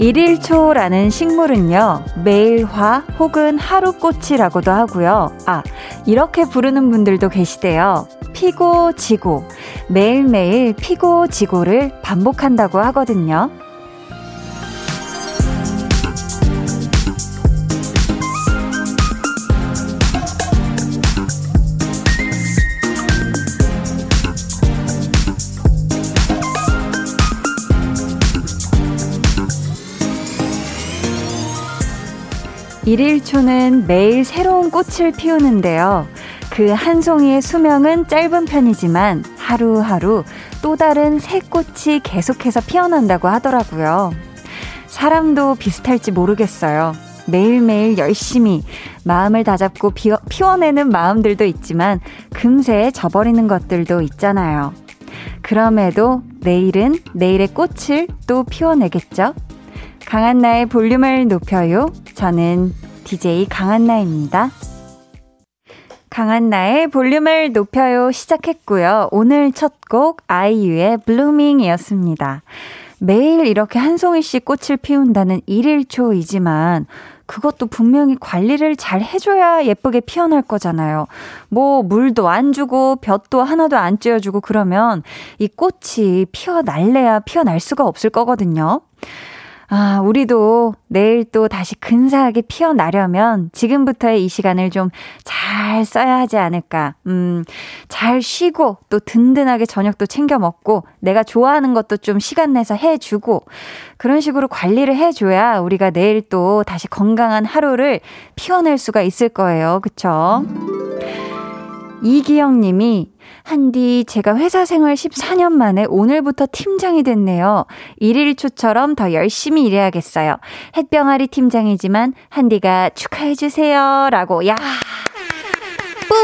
일일초라는 식물은요, 매일화 혹은 하루꽃이라고도 하고요. 아, 이렇게 부르는 분들도 계시대요. 피고 지고, 매일매일 피고 지고를 반복한다고 하거든요. 일일초는 매일 새로운 꽃을 피우는데요. 그 한 송이의 수명은 짧은 편이지만 하루하루 또 다른 새 꽃이 계속해서 피어난다고 하더라고요. 사람도 비슷할지 모르겠어요. 매일매일 열심히 마음을 다잡고 피워, 피워내는 마음들도 있지만 금세 져버리는 것들도 있잖아요. 그럼에도 내일은 내일의 꽃을 또 피워내겠죠? 강한나의 볼륨을 높여요. 저는 DJ 강한나입니다. 강한나의 볼륨을 높여요 시작했고요. 오늘 첫 곡 아이유의 블루밍이었습니다. 매일 이렇게 한 송이씩 꽃을 피운다는 일일초이지만 그것도 분명히 관리를 잘 해줘야 예쁘게 피어날 거잖아요. 뭐, 물도 안 주고, 볕도 하나도 안 쬐어주고 그러면 이 꽃이 피어날래야 피어날 수가 없을 거거든요. 아, 우리도 내일 또 다시 근사하게 피어나려면 지금부터의 이 시간을 좀 잘 써야 하지 않을까. 음, 잘 쉬고 또 든든하게 저녁도 챙겨 먹고 내가 좋아하는 것도 좀 시간 내서 해주고 그런 식으로 관리를 해줘야 우리가 내일 또 다시 건강한 하루를 피워낼 수가 있을 거예요. 그쵸? 이기영 님이 한디, 제가 회사 생활 14년 만에 오늘부터 팀장이 됐네요. 일일 초처럼 더 열심히 일해야겠어요. 햇병아리 팀장이지만 한디가 축하해 주세요. 라고, 야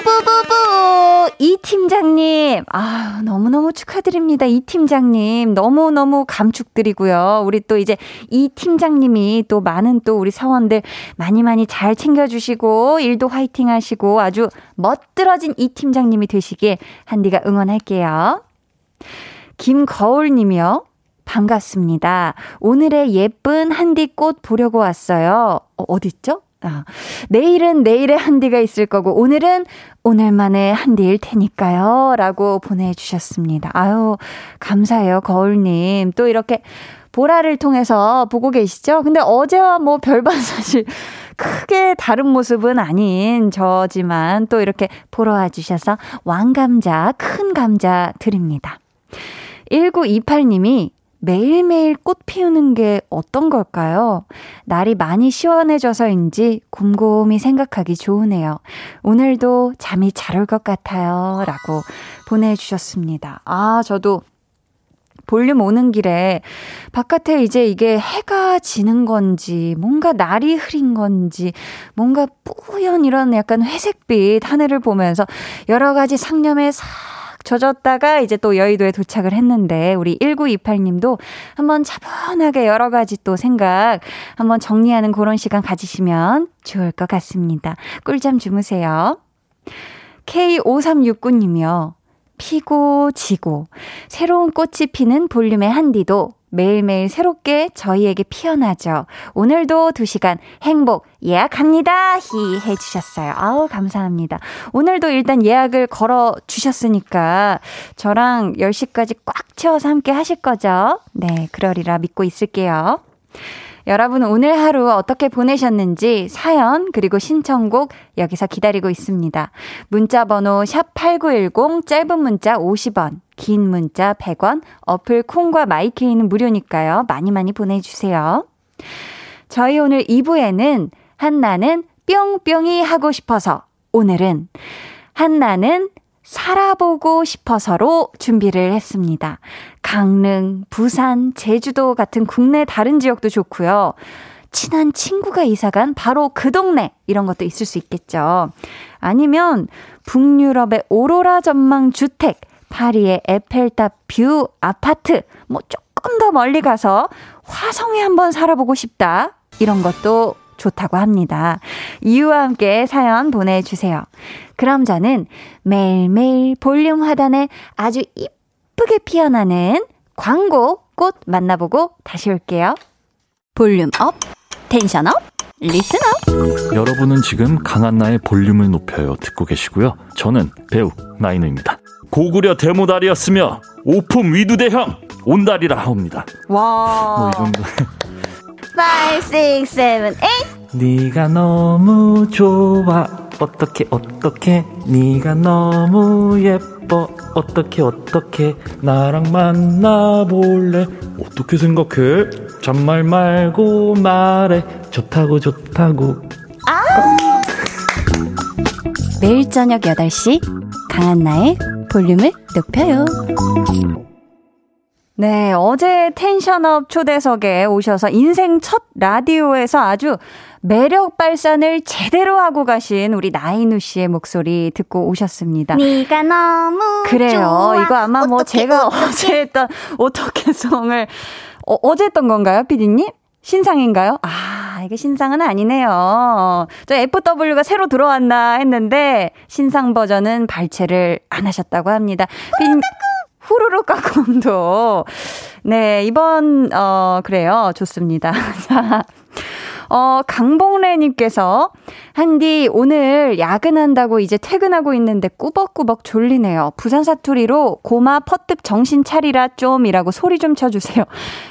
뿌뿌뿌뿌! 이 팀장님, 아 너무너무 축하드립니다. 이 팀장님. 너무너무 감축드리고요. 우리 또 이제 이 팀장님이 또 많은 또 우리 사원들 많이 많이 잘 챙겨주시고, 일도 화이팅 하시고, 아주 멋들어진 이 팀장님이 되시길 한디가 응원할게요. 김거울 님이요. 반갑습니다. 오늘의 예쁜 한디꽃 보려고 왔어요. 어, 어딨죠? 아, 내일은 내일의 한디가 있을 거고, 오늘은 오늘만의 한디일 테니까요. 라고 보내주셨습니다. 아유, 감사해요, 거울님. 또 이렇게 보라를 통해서 보고 계시죠? 근데 어제와 뭐 별반 사실 크게 다른 모습은 아닌 저지만 또 이렇게 보러 와주셔서 왕감자, 큰 감자 드립니다. 1928님이 매일매일 꽃 피우는 게 어떤 걸까요? 날이 많이 시원해져서인지 곰곰이 생각하기 좋으네요. 오늘도 잠이 잘 올 것 같아요. 라고 보내주셨습니다. 아, 저도 볼륨 오는 길에 바깥에 이제 이게 해가 지는 건지 뭔가 날이 흐린 건지 뭔가 뿌연 이런 약간 회색빛 하늘을 보면서 여러 가지 상념에 싹 젖었다가 이제 또 여의도에 도착을 했는데 우리 1928님도 한번 차분하게 여러 가지 또 생각 한번 정리하는 그런 시간 가지시면 좋을 것 같습니다. 꿀잠 주무세요. K5369님이요. 피고 지고 새로운 꽃이 피는 볼륨의 한디도 매일매일 새롭게 저희에게 피어나죠. 오늘도 2시간 행복 예약합니다. 히 해주셨어요. 아우, 감사합니다. 오늘도 일단 예약을 걸어 주셨으니까 저랑 10시까지 꽉 채워서 함께 하실 거죠? 네, 그러리라 믿고 있을게요. 여러분 오늘 하루 어떻게 보내셨는지 사연 그리고 신청곡 여기서 기다리고 있습니다. 문자 번호 샵8910 짧은 문자 50원 긴 문자 100원 어플 콩과 마이케이는 무료니까요. 많이 많이 보내주세요. 저희 오늘 2부에는 한나는 뿅뿅이 하고 싶어서 오늘은 한나는 살아보고 싶어서로 준비를 했습니다. 강릉, 부산, 제주도 같은 국내 다른 지역도 좋고요. 친한 친구가 이사간 바로 그 동네 이런 것도 있을 수 있겠죠. 아니면 북유럽의 오로라 전망 주택, 파리의 에펠탑 view 아파트, 뭐 조금 더 멀리 가서 화성에 한번 살아보고 싶다. 이런 것도 좋다고 합니다. 이유와 함께 사연 보내주세요. 그럼 저는 매일매일 볼륨 하단에 아주 이쁘게 피어나는 광고 꽃 만나보고 다시 올게요. volume up, tension up, listen up. 여러분은 지금 강한나의 볼륨을 높여요 듣고 계시고요. 저는 배우 나인우입니다. 고구려 대모달이었으며 오품 위두대형 온달이라 하옵니다. 와. 뭐 이 정도. 5, 6, 7, 8. 네가 너무 좋아. 어떻게 어떻게? 네가 너무 예뻐. 어떻게 어떻게? 나랑 만나볼래? 어떻게 생각해? 잔말 말고 말해. 좋다고 좋다고. 매일 저녁 8시 강한나의 볼륨을 높여요. 네, 어제 텐션업 초대석에 오셔서 인생 첫 라디오에서 아주 매력 발산을 제대로 하고 가신 우리 나인우 씨의 목소리 듣고 오셨습니다. 네가 너무 그래요. 좋아. 이거 아마 뭐 어떡해, 제가 어떡해. 어제 했던 어떻게 송을 어, 어제 했던 건가요, 피디님? 신상인가요? 아, 이게 신상은 아니네요. 저 FW가 새로 들어왔나 했는데 신상 버전은 발췌를 안 하셨다고 합니다. 피디님, 후루룩 까꿍도. 네, 이번, 어, 그래요. 좋습니다. 자. 어, 강봉래님께서, 한디, 오늘 야근한다고 이제 퇴근하고 있는데 꾸벅꾸벅 졸리네요. 부산 사투리로 고마 퍼뜩 정신 차리라 좀이라고 소리 좀 쳐주세요.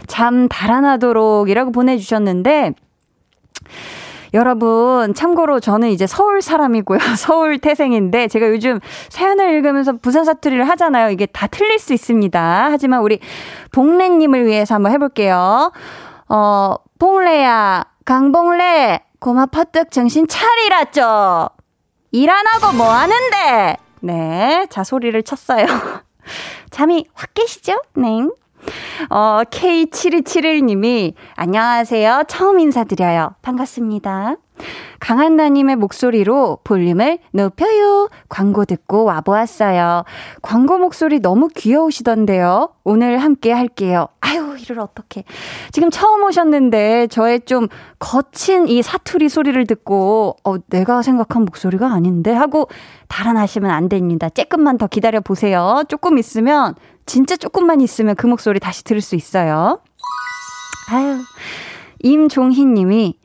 잠 달아나도록 이라고 보내주셨는데, 여러분, 참고로 저는 이제 서울 사람이고요. 서울 태생인데, 제가 요즘 사연을 읽으면서 부산 사투리를 하잖아요. 이게 다 틀릴 수 있습니다. 하지만 우리 봉래님을 위해서 한번 해볼게요. 어, 봉래야, 강봉래, 고마 퍼뜩 정신 차리라죠. 일 안 하고 뭐 하는데? 네, 자, 소리를 쳤어요. 잠이 확 깨시죠? 네. 어, K7271님이, 안녕하세요. 처음 인사드려요. 반갑습니다. 강한나님의 목소리로 볼륨을 높여요. 광고 듣고 와보았어요. 광고 목소리 너무 귀여우시던데요. 오늘 함께 할게요. 아유, 이를 어떡해. 지금 처음 오셨는데 저의 좀 거친 이 사투리 소리를 듣고, 어, 내가 생각한 목소리가 아닌데 하고 달아나시면 안 됩니다. 조금만 더 기다려 보세요. 조금 있으면, 진짜 조금만 있으면 그 목소리 다시 들을 수 있어요. 아유, 임종희 님이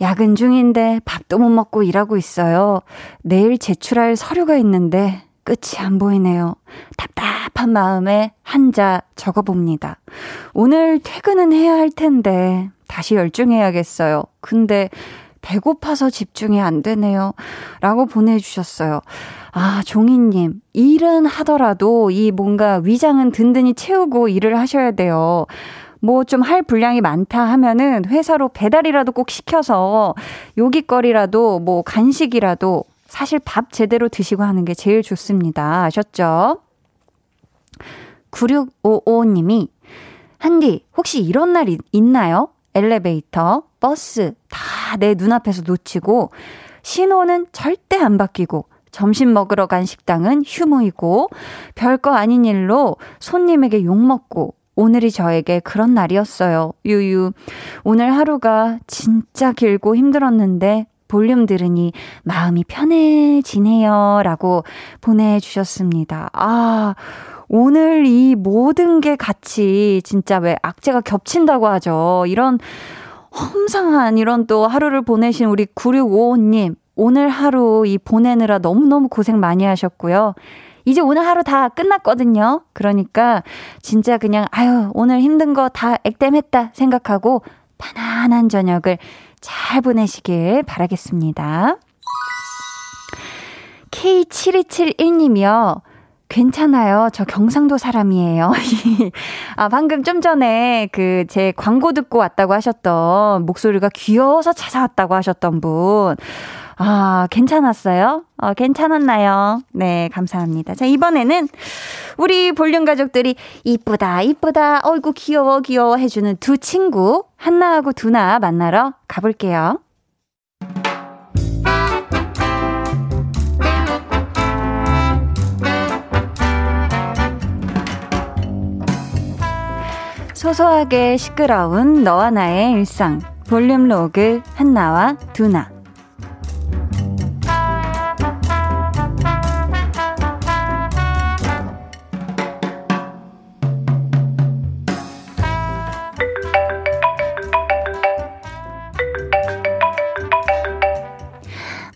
야근 중인데 밥도 못 먹고 일하고 있어요. 내일 제출할 서류가 있는데 끝이 안 보이네요. 답답한 마음에 한자 적어봅니다. 오늘 퇴근은 해야 할 텐데 다시 열중해야겠어요. 근데 배고파서 집중이 안 되네요. 라고 보내주셨어요. 아, 종이님. 일은 하더라도 이 뭔가 위장은 든든히 채우고 일을 하셔야 돼요. 뭐 좀 할 분량이 많다 하면은 회사로 배달이라도 꼭 시켜서 요깃거리라도 뭐 간식이라도 사실 밥 제대로 드시고 하는 게 제일 좋습니다. 아셨죠? 9655님이 한디 혹시 이런 날 있, 있나요? 엘리베이터, 버스 다 내 눈앞에서 놓치고 신호는 절대 안 바뀌고 점심 먹으러 간 식당은 휴무이고 별거 아닌 일로 손님에게 욕먹고 오늘이 저에게 그런 날이었어요. 유유. 오늘 하루가 진짜 길고 힘들었는데 볼륨 들으니 마음이 편해지네요. 라고 보내주셨습니다. 아, 오늘 이 모든 게 같이 진짜 왜 악재가 겹친다고 하죠. 이런 험상한 이런 또 하루를 보내신 우리 9655님. 오늘 하루 이 보내느라 너무너무 고생 많이 하셨고요. 이제 오늘 하루 다 끝났거든요. 그러니까 진짜 그냥 아유 오늘 힘든 거 다 액땜했다 생각하고 편안한 저녁을 잘 보내시길 바라겠습니다. K7271님이요. 괜찮아요. 저 경상도 사람이에요. 아, 방금 좀 전에 그 제 광고 듣고 왔다고 하셨던 목소리가 귀여워서 찾아왔다고 하셨던 분. 아, 괜찮았어요? 어, 괜찮았나요? 네, 감사합니다. 자, 이번에는 우리 볼륨 가족들이 이쁘다, 이쁘다, 어이구, 귀여워, 귀여워 해주는 두 친구, 한나하고 두나 만나러 가볼게요. 소소하게 시끄러운 너와 나의 일상 볼륨 로그 한나와 두나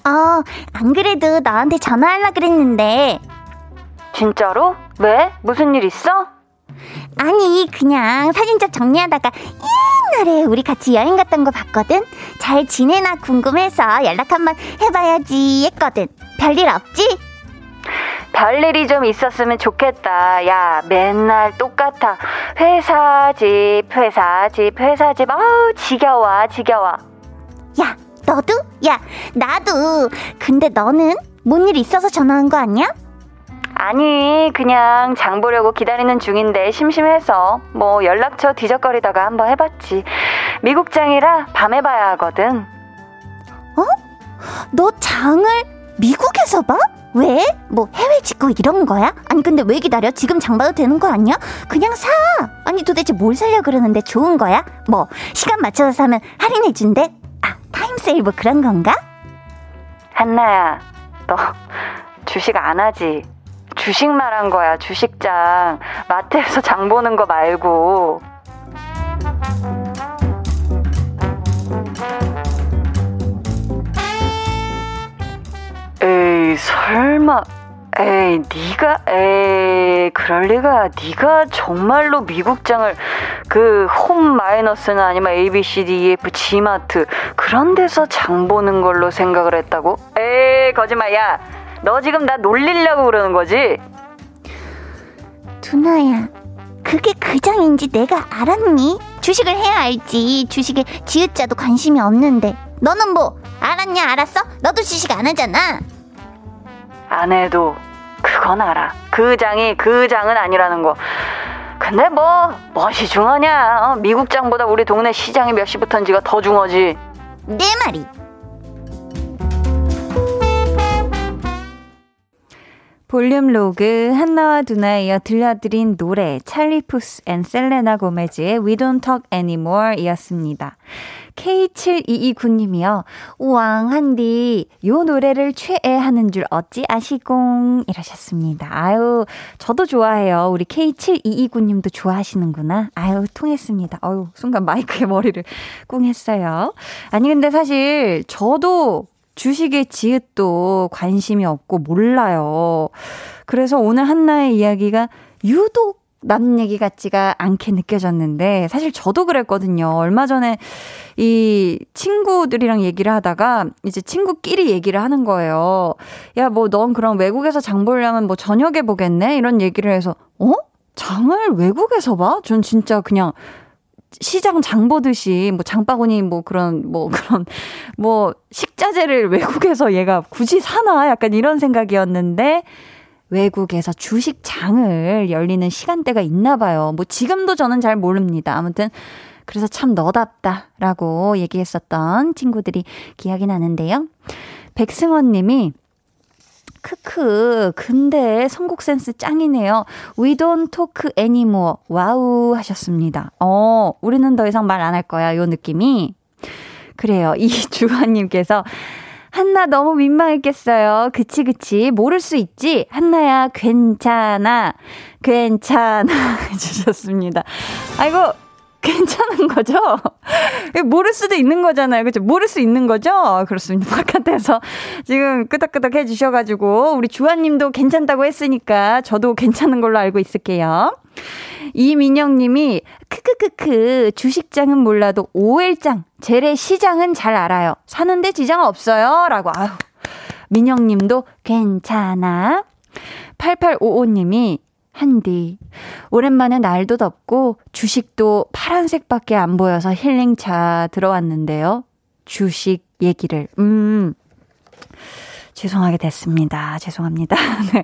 어, 안 그래도 나한테 전화하려 그랬는데 진짜로? 왜? 무슨 일 있어? 아니, 그냥 사진첩 정리하다가 옛날에 우리 같이 여행 갔던 거 봤거든? 잘 지내나 궁금해서 연락 한번 해봐야지 했거든. 별일 없지? 별일이 좀 있었으면 좋겠다. 야, 맨날 똑같아. 회사 집, 회사 집, 회사 집. 아우, 지겨워, 지겨워. 야, 너도? 야, 나도. 근데 너는 뭔 일 있어서 전화한 거 아니야? 아니, 그냥 장 보려고 기다리는 중인데 심심해서 뭐 연락처 뒤적거리다가 한번 해봤지. 미국 장이라 밤에 봐야 하거든. 어? 너 장을 미국에서 봐? 왜? 뭐 해외 직구 이런 거야? 아니 근데 왜 기다려? 지금 장 봐도 되는 거 아니야? 그냥 사. 아니 도대체 뭘 살려 그러는데 좋은 거야? 뭐 시간 맞춰서 사면 할인해 준대? 아 타임 세일 뭐 그런 건가? 한나야, 너 주식 안 하지? 주식 말한 거야, 주식장. 마트에서 장 보는 거 말고. 에이, 설마. 에이, 네가 에이, 그럴 리가. 네가 정말로 미국장을 그 홈 마이너스나 아니면 A B C D E F G 마트 그런 데서 장 보는 걸로 생각을 했다고? 에이, 거짓말. 야. 너 지금 나 놀리려고 그러는 거지? 두나야, 그게 그 장인지 내가 알았니? 주식을 해야 알지. 주식에 지읒자도 관심이 없는데. 너는 뭐 알았냐 알았어? 너도 주식 안 하잖아. 안 해도 그건 알아. 그 장이 그 장은 아니라는 거. 근데 뭐 뭣이 중하냐? 어? 미국 장보다 우리 동네 시장이 몇 시부터인지가 더 중하지. 내 말이. 볼륨 로그 한나와 두나에 이어 들려드린 노래 찰리 푸스 and 셀레나 고메즈의 We Don't Talk Anymore 이었습니다. K7229님이요. 우왕, 한디, 요 노래를 최애하는 줄 어찌 아시공? 이러셨습니다. 아유, 저도 좋아해요. 우리 K7229님도 좋아하시는구나. 아유, 통했습니다. 아유, 순간 마이크에 머리를 꿍 했어요. 아니, 근데 사실 저도 주식의 지읒도 관심이 없고 몰라요. 그래서 오늘 한나의 이야기가 유독 남 얘기 같지가 않게 느껴졌는데 사실 저도 그랬거든요. 얼마 전에 이 친구들이랑 얘기를 하다가 이제 친구끼리 얘기를 하는 거예요. 야, 뭐 넌 그럼 외국에서 장 보려면 뭐 저녁에 보겠네? 이런 얘기를 해서 어? 장을 외국에서 봐? 전 진짜 그냥 시장 장 보듯이 뭐 장바구니 뭐 그런 뭐 그런 뭐 식자재를 외국에서 얘가 굳이 사나 약간 이런 생각이었는데 외국에서 주식장을 열리는 시간대가 있나 봐요. 뭐 지금도 저는 잘 모릅니다. 아무튼 그래서 참 너답다라고 얘기했었던 친구들이 기억이 나는데요. 백승원 님이 크크, 근데 선곡 센스 짱이네요. We don't talk anymore. 와우 하셨습니다. 어, 우리는 더 이상 말 안 할 거야. 요 느낌이. 그래요. 이 주환님께서 한나 너무 민망했겠어요. 그치, 그치. 모를 수 있지? 한나야, 괜찮아. 괜찮아. 해주셨습니다. 아이고, 괜찮은 거죠? 모를 수도 있는 거잖아요. 그죠? 모를 수 있는 거죠? 그렇습니다. 바깥에서 지금 끄덕끄덕 해주셔가지고, 우리 주아님도 괜찮다고 했으니까, 저도 괜찮은 걸로 알고 있을게요. 이민영 님이, 크크크크, 주식장은 몰라도 OL장, 재래시장은 잘 알아요. 사는데 지장 없어요. 라고, 아유. 민영 님도 괜찮아. 8855 님이, 한디. 오랜만에 날도 덥고 주식도 파란색밖에 안 보여서 힐링차 들어왔는데요. 주식 얘기를. 음. 죄송하게 됐습니다. 죄송합니다. 네.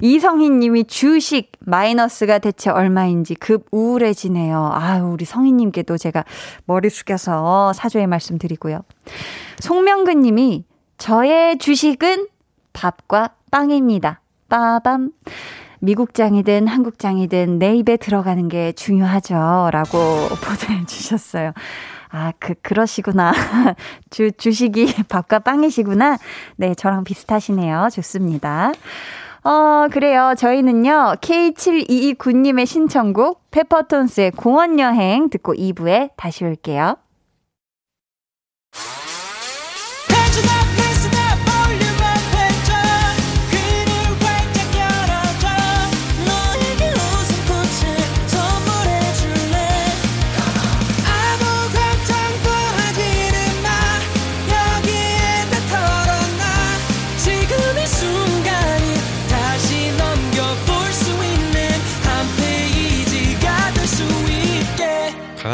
이성희 님이 주식 마이너스가 대체 얼마인지 급 우울해지네요. 아유, 우리 성희 님께도 제가 머리 숙여서 사죄의 말씀 드리고요. 송명근 님이 저의 주식은 밥과 빵입니다. 빠밤. 미국장이든 한국장이든 내 입에 들어가는 게 중요하죠. 라고 보내주셨어요. 아, 그, 그러시구나. 주, 주식이 밥과 빵이시구나. 네, 저랑 비슷하시네요. 좋습니다. 어, 그래요. 저희는요, K7229님의 신청곡, 페퍼톤스의 공원여행 듣고 2부에 다시 올게요.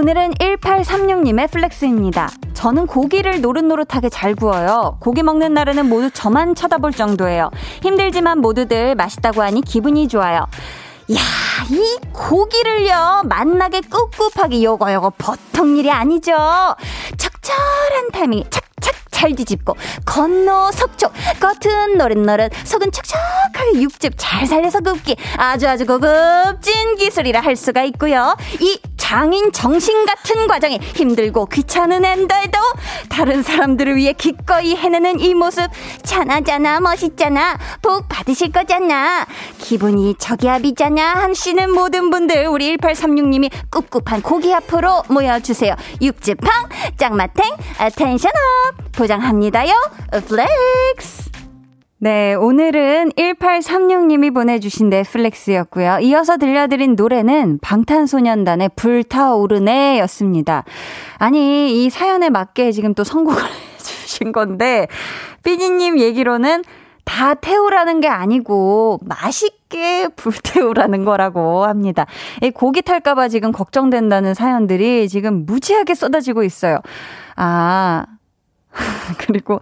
오늘은 1836님의 flex입니다. 저는 고기를 노릇노릇하게 잘 구워요. 고기 먹는 날에는 모두 저만 쳐다볼 정도예요. 힘들지만 모두들 맛있다고 하니 기분이 좋아요. 야, 이 고기를요, 맛나게 꿉꿉하게 요거 요거 보통 일이 아니죠. 적절한 타이밍 착착 잘 뒤집고 건너 석촉 겉은 노릇노릇 속은 촉촉하게 육즙 잘 살려서 굽기. 아주 아주 고급진 기술이라 할 수가 있고요. 이 장인 정신 같은 과정이 힘들고 귀찮은 앤더에도 다른 사람들을 위해 기꺼이 해내는 이 모습. 착하잖아 멋있잖아. 복 받으실 거잖아. 기분이 저기압이잖아. 하시는 모든 분들 우리 1836님이 꿉꿉한 고기 앞으로 모여주세요. 육즙팡 짱맛탱 tension up 보장합니다요 flex 네, 오늘은 1836님이 보내주신 네, flex였고요. 이어서 들려드린 노래는 방탄소년단의 불타오르네 였습니다. 아니, 이 사연에 맞게 지금 또 선곡을 해주신 건데, 삐니님 얘기로는 다 태우라는 게 아니고 맛있게 불태우라는 거라고 합니다. 이 고기 탈까봐 지금 걱정된다는 사연들이 지금 무지하게 쏟아지고 있어요. 아, 그리고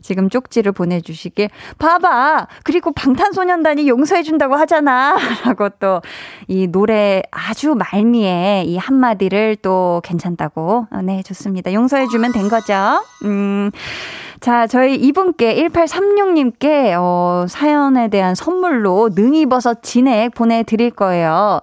지금 쪽지를 보내주시길. 봐봐! 그리고 방탄소년단이 용서해준다고 하잖아. 라고 또 이 노래 아주 말미에 이 한마디를 또 괜찮다고. 어, 네, 좋습니다. 용서해주면 된 거죠. 음. 자, 저희 이분께 1836님께 어, 사연에 대한 선물로 능이버섯 진액 보내드릴 거예요.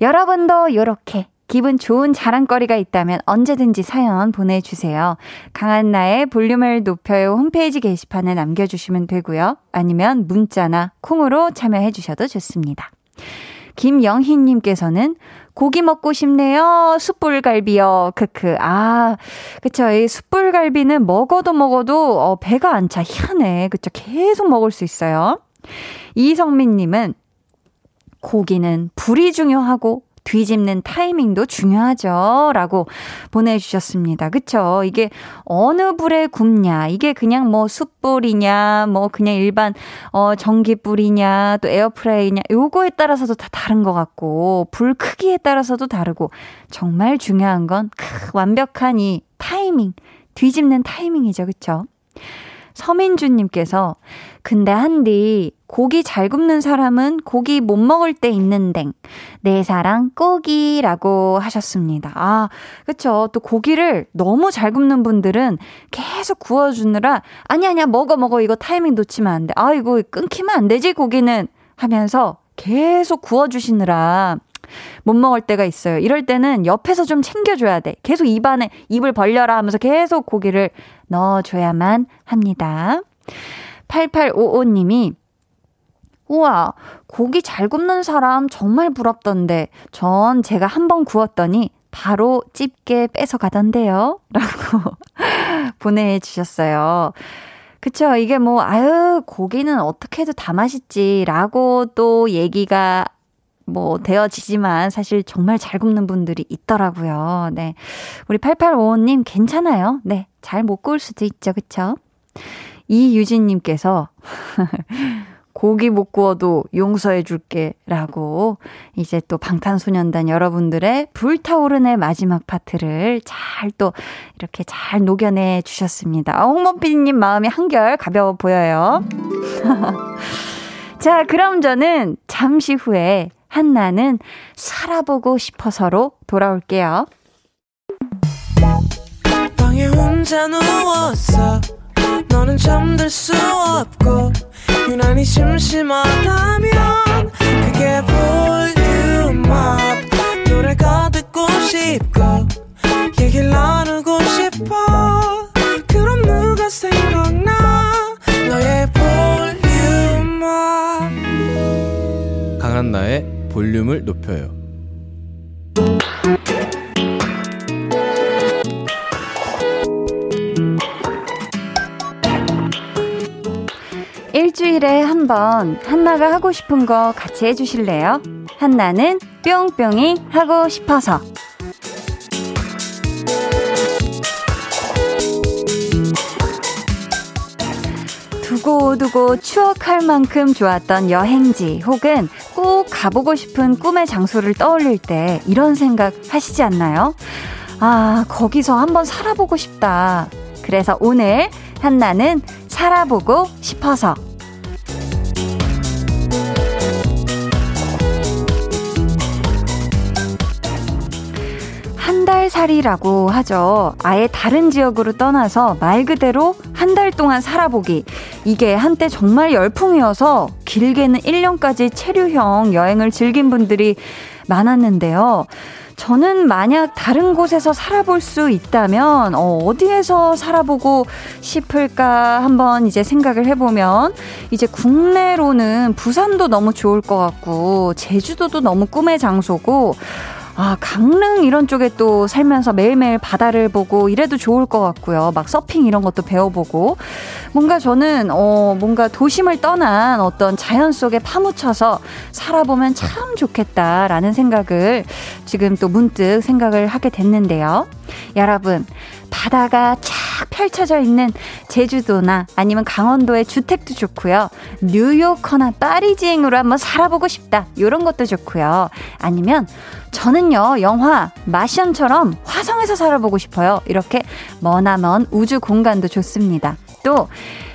여러분도 요렇게 기분 좋은 자랑거리가 있다면 언제든지 사연 보내주세요. 강한나의 볼륨을 높여요 홈페이지 게시판에 남겨주시면 되고요. 아니면 문자나 콩으로 참여해주셔도 좋습니다. 김영희님께서는 고기 먹고 싶네요. 숯불갈비요. 크크. 아, 그쵸. 이 숯불갈비는 먹어도 먹어도 어, 배가 안 차. 희한해. 그쵸. 계속 먹을 수 있어요. 이성민님은 고기는 불이 중요하고 뒤집는 타이밍도 중요하죠. 라고 보내주셨습니다. 그쵸? 이게 어느 불에 굽냐. 이게 그냥 뭐 숯불이냐, 뭐 그냥 일반, 어, 전기불이냐, 또 에어프라이냐. 요거에 따라서도 다 다른 것 같고, 불 크기에 따라서도 다르고, 정말 중요한 건 크, 완벽한 이 타이밍, 뒤집는 타이밍이죠. 그쵸? 서민주님께서 근데 한디 고기 잘 굽는 사람은 고기 못 먹을 때 있는 댕. 내 사랑 고기라고 하셨습니다. 아, 그쵸. 또 고기를 너무 잘 굽는 분들은 계속 구워주느라 아니 아니야 먹어 먹어 이거 타이밍 놓치면 안 돼. 아 이거 끊기면 안 되지 고기는 하면서 계속 구워주시느라 못 먹을 때가 있어요. 이럴 때는 옆에서 좀 챙겨줘야 돼. 계속 입안에 입을 벌려라 하면서 계속 고기를 넣어줘야만 합니다. 8855님이 우와, 고기 잘 굽는 사람 정말 부럽던데, 전 제가 한 번 구웠더니 바로 집게 뺏어 가던데요? 라고 보내주셨어요. 그쵸. 이게 뭐, 아유, 고기는 어떻게 해도 다 맛있지. 라고 또 얘기가 뭐 되어지지만 사실 정말 잘 굽는 분들이 있더라고요. 네. 우리 8855님 괜찮아요. 네. 잘 못 구울 수도 있죠. 그쵸? 이유진님께서 고기 못 구워도 용서해 줄게 라고 이제 또 방탄소년단 여러분들의 불타오르네 마지막 파트를 잘 또 이렇게 잘 녹여내 주셨습니다. 홍범피디님 마음이 한결 가벼워 보여요. 자, 그럼 저는 잠시 후에 한나는 살아보고 싶어서로 돌아올게요. 방에 혼자 누웠어. 너는 잠들 수 없고 유난히 심심하다면 그게 볼륨업 노래가 듣고 싶고 얘기를 나누고 싶어 그럼 누가 생각나 너의 볼륨업 강한나의 볼륨을 높여요 일주일에 한 번 한나가 하고 싶은 거 같이 해주실래요? 한나는 뿅뿅이 하고 싶어서. 두고두고 추억할 만큼 좋았던 여행지 혹은 꼭 가보고 싶은 꿈의 장소를 떠올릴 때 이런 생각 하시지 않나요? 아, 거기서 한번 살아보고 싶다. 그래서 오늘 한나는 살아보고 싶어서 한달 살이라고 하죠. 아예 다른 지역으로 떠나서 말 그대로 한 달 동안 살아보기. 이게 한때 정말 열풍이어서 길게는 1년까지 체류형 여행을 즐긴 분들이 많았는데요. 저는 만약 다른 곳에서 살아볼 수 있다면 어, 어디에서 살아보고 싶을까 한번 이제 생각을 해보면 이제 국내로는 부산도 너무 좋을 것 같고 제주도도 너무 꿈의 장소고 아, 강릉 이런 쪽에 또 살면서 매일매일 바다를 보고 이래도 좋을 것 같고요. 막 서핑 이런 것도 배워보고. 뭔가 저는, 어, 뭔가 도심을 떠난 어떤 자연 속에 파묻혀서 살아보면 참 좋겠다라는 생각을 지금 또 문득 생각을 하게 됐는데요. 여러분, 바다가 쫙 펼쳐져 있는 제주도나 아니면 강원도의 주택도 좋고요. 뉴요커나 파리지행으로 한번 살아보고 싶다. 이런 것도 좋고요. 아니면 저는요, 영화 마션처럼 화성에서 살아보고 싶어요. 이렇게 머나먼 우주 공간도 좋습니다. 또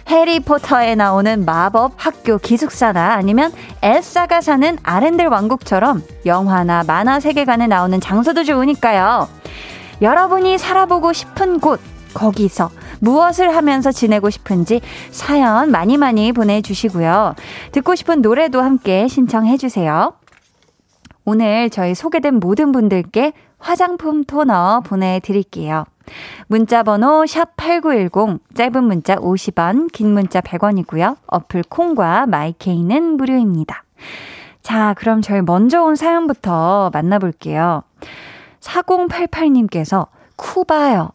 해리포터에 나오는 마법 학교 기숙사나 아니면 엘사가 사는 아렌델 왕국처럼 영화나 만화 세계관에 나오는 장소도 좋으니까요. 여러분이 살아보고 싶은 곳, 거기서 무엇을 하면서 지내고 싶은지 사연 많이 많이 보내주시고요. 듣고 싶은 노래도 함께 신청해주세요. 오늘 저희 소개된 모든 분들께 화장품 토너 보내드릴게요. 문자 번호 샵8910, 짧은 문자 50원, 긴 문자 100원이고요. 어플 콩과 마이케이는 무료입니다. 자, 그럼 저희 먼저 온 사연부터 만나볼게요. 4088님께서 쿠바요.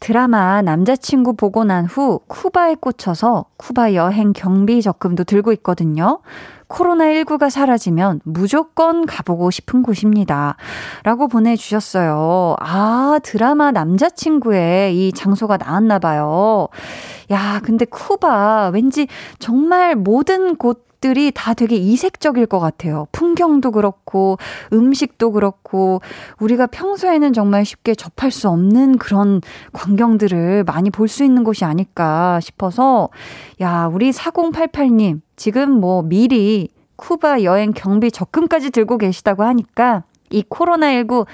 드라마 남자친구 보고 난 후 쿠바에 꽂혀서 쿠바 여행 경비 적금도 들고 있거든요. 코로나19가 사라지면 무조건 가보고 싶은 곳입니다. 라고 보내주셨어요. 아, 드라마 남자친구의 이 장소가 나왔나봐요. 야, 근데 쿠바 왠지 정말 모든 곳 들이 다 되게 이색적일 것 같아요. 풍경도 그렇고, 음식도 그렇고, 우리가 평소에는 정말 쉽게 접할 수 없는 그런 광경들을 많이 볼 수 있는 곳이 아닐까 싶어서, 야, 우리 4088님, 지금 뭐 미리 쿠바 여행 경비 적금까지 들고 계시다고 하니까, 이 코로나19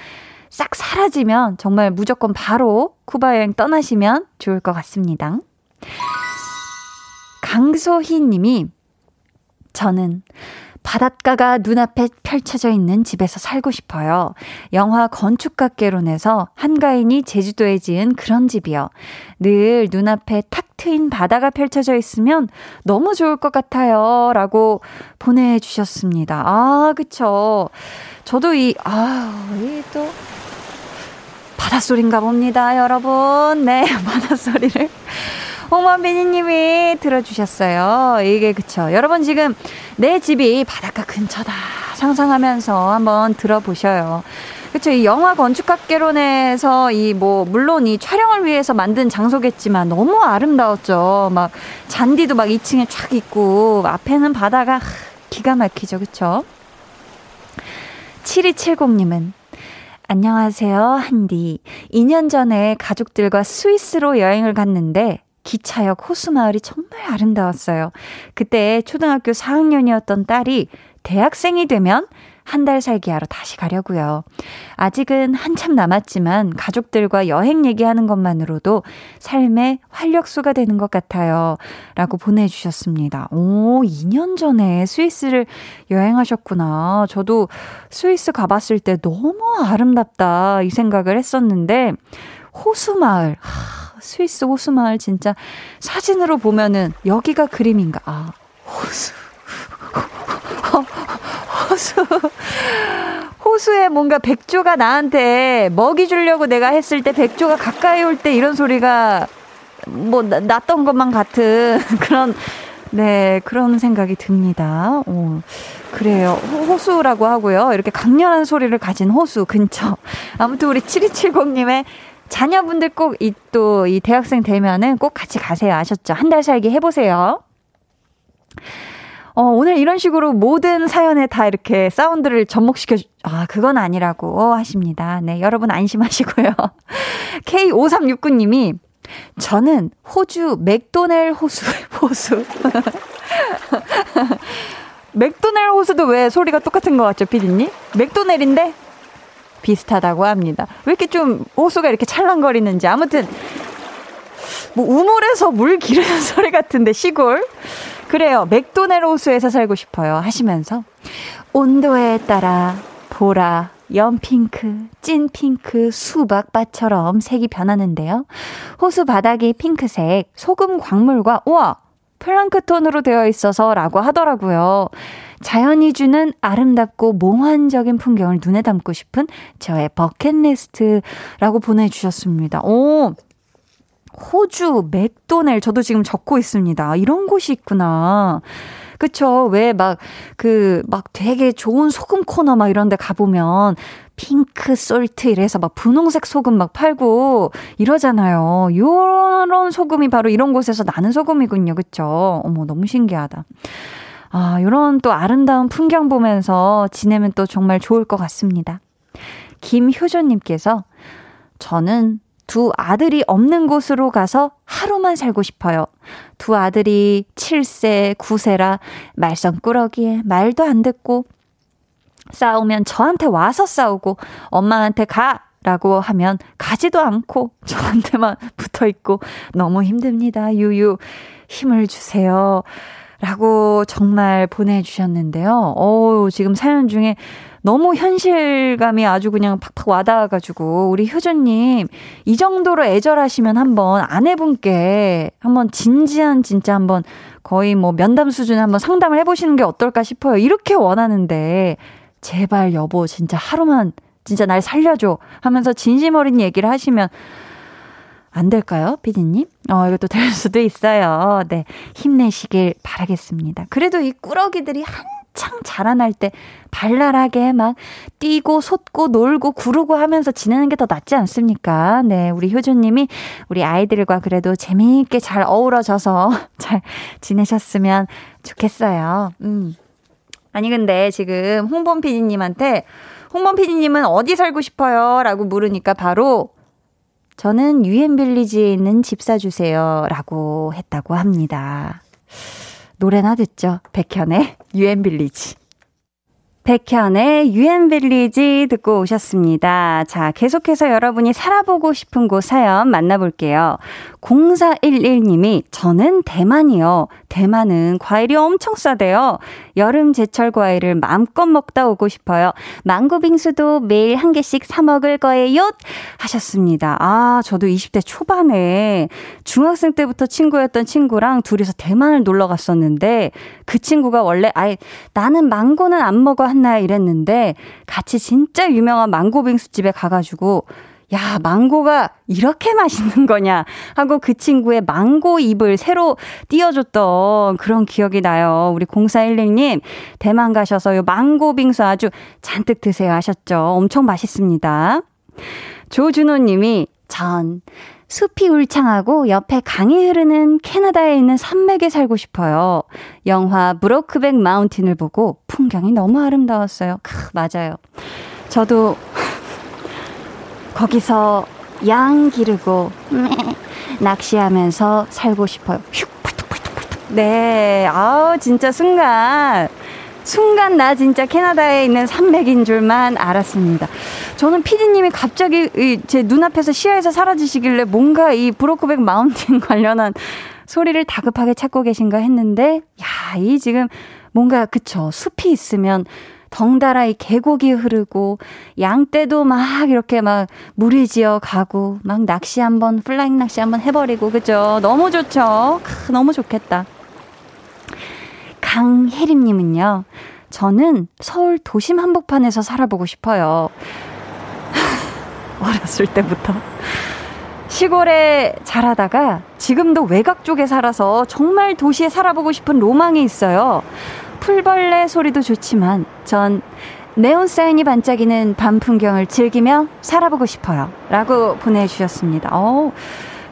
싹 사라지면 정말 무조건 바로 쿠바 여행 떠나시면 좋을 것 같습니다. 강소희 님이 저는 바닷가가 눈앞에 펼쳐져 있는 집에서 살고 싶어요. 영화 건축가개론에서 한가인이 제주도에 지은 그런 집이요. 늘 눈앞에 탁 트인 바다가 펼쳐져 있으면 너무 좋을 것 같아요. 라고 보내주셨습니다. 아, 그쵸. 저도 이, 아, 이 또, 바닷소리인가 봅니다, 여러분. 네, 바닷소리를. 홍만빈이님이 들어주셨어요. 이게 그쵸. 여러분 지금 내 집이 바닷가 근처다 상상하면서 한번 들어보셔요. 그쵸. 이 영화 건축학개론에서 이 뭐, 물론 이 촬영을 위해서 만든 장소겠지만 너무 아름다웠죠. 막 잔디도 막 2층에 쫙 있고 앞에는 바다가 기가 막히죠. 그쵸. 7270님은 안녕하세요, 한디. 2년 전에 가족들과 스위스로 여행을 갔는데 기차역 호수마을이 정말 아름다웠어요. 그때 초등학교 4학년이었던 딸이 대학생이 되면 한 달 살기 하러 다시 가려고요. 아직은 한참 남았지만 가족들과 여행 얘기하는 것만으로도 삶의 활력소가 되는 것 같아요. 라고 보내주셨습니다. 오, 2년 전에 스위스를 여행하셨구나. 저도 스위스 가봤을 때 너무 아름답다. 이 생각을 했었는데, 호수마을. 하, 스위스 호수 마을 진짜 사진으로 보면은 여기가 그림인가. 아, 호수. 호수. 호수에 뭔가 백조가 나한테 먹이 주려고 내가 했을 때 백조가 가까이 올 때 이런 소리가 뭐 났던 것만 같은 그런 네, 그런 생각이 듭니다. 오, 그래요. 호수라고 하고요. 이렇게 강렬한 소리를 가진 호수 근처. 아무튼 우리 7270님의 자녀분들 꼭 이 또 이 대학생 되면은 꼭 같이 가세요. 아셨죠? 한 달 살기 해보세요. 어, 오늘 이런 식으로 모든 사연에 다 이렇게 사운드를 접목시켜, 아, 그건 아니라고 하십니다. 네, 여러분 안심하시고요. K5369님이 저는 호주 맥도넬 호수, 호수. 맥도넬 호수도 왜 소리가 똑같은 것 같죠, 피디님? 맥도넬인데 비슷하다고 합니다. 왜 이렇게 좀 호수가 이렇게 찰랑거리는지. 아무튼, 뭐 우물에서 물 기르는 소리 같은데, 시골. 그래요. 맥도넬 호수에서 살고 싶어요. 하시면서. 온도에 따라 보라, 연핑크, 찐핑크, 수박밭처럼 색이 변하는데요. 호수 바닥이 핑크색, 소금 광물과, 우와! 플랑크톤으로 되어 있어서 라고 하더라고요. 자연이 주는 아름답고 몽환적인 풍경을 눈에 담고 싶은 저의 버킷리스트라고 보내주셨습니다. 오, 호주, 맥도넬, 저도 지금 적고 있습니다. 이런 곳이 있구나. 그쵸. 왜 막, 그, 막 되게 좋은 소금 코너 막 이런 데 가보면 핑크 솔트 이래서 막 분홍색 소금 막 팔고 이러잖아요. 요런 소금이 바로 이런 곳에서 나는 소금이군요. 그쵸. 어머, 너무 신기하다. 아, 요런 또 아름다운 풍경 보면서 지내면 또 정말 좋을 것 같습니다. 김효조님께서 저는 두 아들이 없는 곳으로 가서 하루만 살고 싶어요. 두 아들이 7세, 9세라 말썽꾸러기에 말도 안 듣고 싸우면 저한테 와서 싸우고 엄마한테 가! 라고 하면 가지도 않고 저한테만 붙어 있고 너무 힘듭니다. 유유 힘을 주세요. 라고 정말 보내주셨는데요. 어 지금 사연 중에 너무 현실감이 아주 그냥 팍팍 와닿아가지고 우리 효준님 이 정도로 애절하시면 한번 아내분께 한번 진지한 진짜 한번 거의 뭐 면담 수준에 한번 상담을 해보시는 게 어떨까 싶어요. 이렇게 원하는데 제발 여보 진짜 하루만 진짜 날 살려줘 하면서 진심 어린 얘기를 하시면 안 될까요, 피디님? 어, 이것도 될 수도 있어요. 네. 힘내시길 바라겠습니다. 그래도 이 꾸러기들이 한창 자라날 때 발랄하게 막 뛰고 솟고 놀고 구르고 하면서 지내는 게 더 낫지 않습니까? 네. 우리 효주님이 우리 아이들과 그래도 재미있게 잘 어우러져서 잘 지내셨으면 좋겠어요. 음. 아니, 근데 지금 홍범 피디님한테 홍범 피디님은 어디 살고 싶어요? 라고 물으니까 바로 저는 유엔빌리지에 있는 집 사주세요. 라고 했다고 합니다. 노래나 듣죠? 백현의 유엔빌리지. 백현의 유엔빌리지 듣고 오셨습니다. 자, 계속해서 여러분이 살아보고 싶은 곳 사연 만나볼게요. 0411님이 저는 대만이요. 대만은 과일이 엄청 싸대요. 여름 제철 과일을 마음껏 먹다 오고 싶어요. 망고 빙수도 매일 한 개씩 사 먹을 거예요. 하셨습니다. 아, 저도 20대 초반에 중학생 때부터 친구였던 친구랑 둘이서 대만을 놀러 갔었는데 그 친구가 원래 아예 나는 망고는 안 먹어 한나 이랬는데 같이 진짜 유명한 망고 빙수 집에 가가지고 야, 망고가 이렇게 맛있는 거냐 하고 그 친구의 망고 잎을 새로 띄워줬던 그런 기억이 나요. 우리 0416님, 대만 가셔서 요 망고 빙수 아주 잔뜩 드세요 하셨죠. 엄청 맛있습니다. 조준호 님이 전 숲이 울창하고 옆에 강이 흐르는 캐나다에 있는 산맥에 살고 싶어요. 영화 브로크백 마운틴을 보고 풍경이 너무 아름다웠어요. 크, 맞아요. 저도 거기서 양 기르고 낚시하면서 살고 싶어요. 휙 네, 아우 진짜 순간 순간 나 진짜 캐나다에 있는 산맥인 줄만 알았습니다. 저는 피디님이 갑자기 제 눈앞에서 시야에서 사라지시길래 뭔가 이 브로크백 마운틴 관련한 소리를 다급하게 찾고 계신가 했는데, 야, 이 지금 뭔가, 그쵸. 숲이 있으면 덩달아 이 계곡이 흐르고 양떼도 막 이렇게 막 무리 지어 가고 막 낚시 한 번 flying 낚시 한번 해버리고 그죠? 너무 좋죠. 크, 너무 좋겠다. 강혜림님은요. 저는 서울 도심 한복판에서 살아보고 싶어요. 어렸을 때부터. 시골에 자라다가 지금도 외곽 쪽에 살아서 정말 도시에 살아보고 싶은 로망이 있어요. 풀벌레 소리도 좋지만 전 네온 사인이 반짝이는 밤 풍경을 즐기며 살아보고 싶어요. 라고 보내주셨습니다. 어,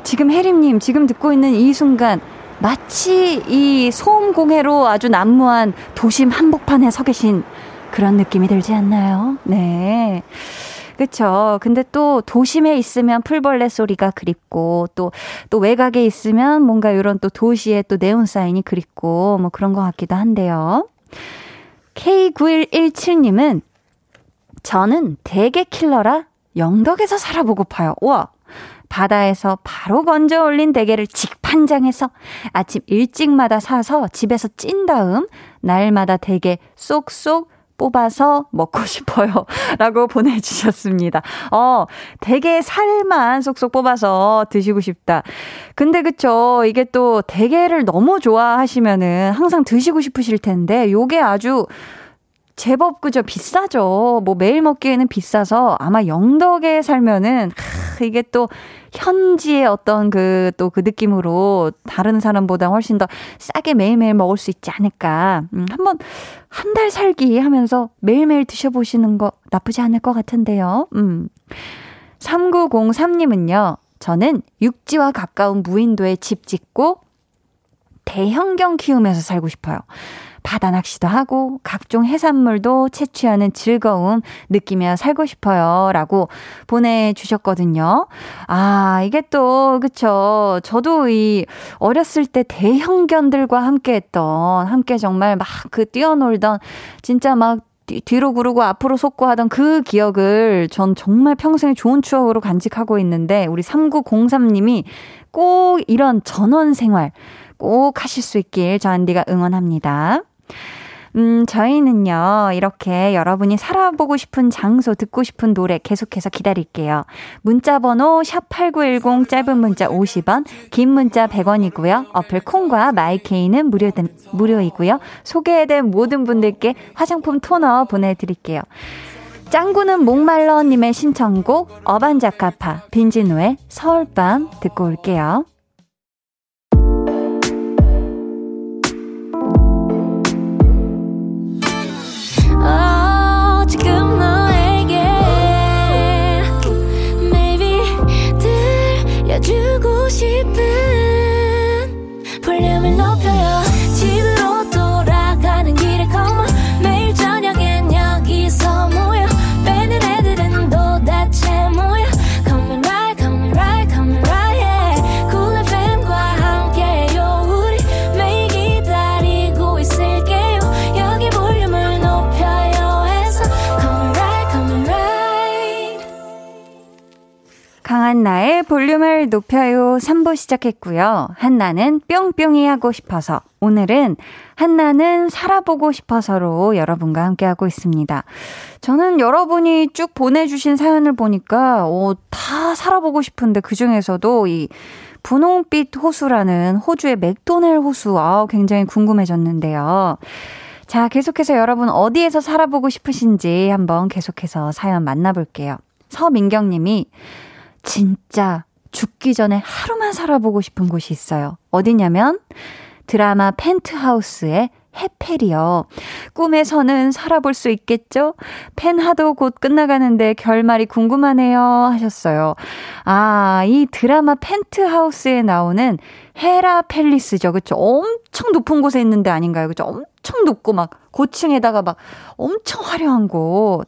지금 혜림님, 지금 듣고 있는 이 순간, 마치 이 소음공해로 아주 난무한 도심 한복판에 서 계신 그런 느낌이 들지 않나요? 네. 그쵸. 근데 또 도심에 있으면 풀벌레 소리가 그립고 또, 또 외곽에 있으면 뭔가 이런 또 도시의 또 네온 사인이 그립고 뭐 그런 것 같기도 한데요. K9117님은 저는 대게 킬러라 영덕에서 살아보고파요. 우와! 바다에서 바로 건져 올린 대게를 직판장해서 아침 일찍마다 사서 집에서 찐 다음 날마다 대게 쏙쏙 뽑아서 먹고 싶어요. 라고 보내주셨습니다. 어, 대게 살만 쏙쏙 뽑아서 드시고 싶다. 근데 그쵸. 이게 또 대게를 너무 좋아하시면은 항상 드시고 싶으실 텐데, 요게 아주 제법 그저 비싸죠. 뭐 매일 먹기에는 비싸서 아마 영덕에 살면은 하, 이게 또 현지의 어떤 그 또그 그 느낌으로 다른 사람보다 훨씬 더 싸게 매일매일 먹을 수 있지 않을까. 음, 한번 한 달 살기 하면서 매일매일 드셔보시는 거 나쁘지 않을 것 같은데요. 음. 3903님은요. 저는 육지와 가까운 무인도에 집 짓고 대형견 키우면서 살고 싶어요. 바다 낚시도 하고 각종 해산물도 채취하는 즐거움 느끼며 살고 싶어요. 라고 보내주셨거든요. 아, 이게 또, 그쵸. 저도 이 어렸을 때 대형견들과 함께 했던, 함께 정말 막 그 뛰어놀던, 진짜 막 뒤로 구르고 앞으로 솟고 하던 그 기억을 전 정말 평생에 좋은 추억으로 간직하고 있는데 우리 3903님이 꼭 이런 전원 생활 꼭 하실 수 있길 저 안디가 응원합니다. 음, 저희는요, 이렇게 여러분이 살아보고 싶은 장소, 듣고 싶은 노래 계속해서 기다릴게요. 문자번호 샵8910 짧은 문자 50원, 긴 문자 100원이고요. 어플 콩과 마이케이는 무료, 무료이고요. 소개된 모든 분들께 화장품 토너 보내드릴게요. 짱구는 목말러님의 신청곡, 어반자카파, 빈지노의 서울밤 듣고 올게요. 한나의 볼륨을 높여요 3부 시작했고요. 한나는 뿅뿅이 하고 싶어서 오늘은 한나는 살아보고 싶어서로 여러분과 함께하고 있습니다. 저는 여러분이 쭉 보내주신 사연을 보니까 어, 다 살아보고 싶은데 그 중에서도 이 분홍빛 호수라는 호주의 맥도넬 호수 아, 굉장히 궁금해졌는데요. 자, 계속해서 여러분 어디에서 살아보고 싶으신지 한번 계속해서 사연 만나볼게요. 서민경 님이 진짜 죽기 전에 하루만 살아보고 싶은 곳이 있어요. 어디냐면 드라마 펜트하우스의 해펠이요. 꿈에서는 살아볼 수 있겠죠? 펜하도 곧 끝나가는데 결말이 궁금하네요. 하셨어요. 아, 이 드라마 펜트하우스에 나오는 헤라 팰리스죠. 그쵸? 엄청 높은 곳에 있는데 아닌가요? 그쵸? 엄청 높고 막 고층에다가 막 엄청 화려한 곳.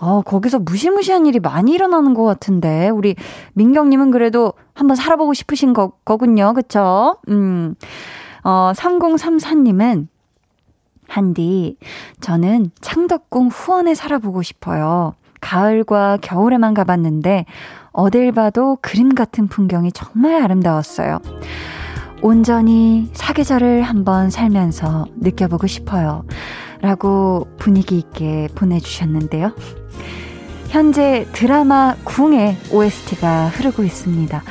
어, 거기서 무시무시한 일이 많이 일어나는 것 같은데, 우리 민경님은 그래도 한번 살아보고 싶으신 거, 거군요. 그쵸? 음, 어, 3034님은, 한디, 저는 창덕궁 후원에 살아보고 싶어요. 가을과 겨울에만 가봤는데, 어딜 봐도 그림 같은 풍경이 정말 아름다웠어요. 온전히 사계절을 한번 살면서 느껴보고 싶어요. 라고 분위기 있게 보내주셨는데요. 현재 드라마 궁의 OST가 흐르고 있습니다.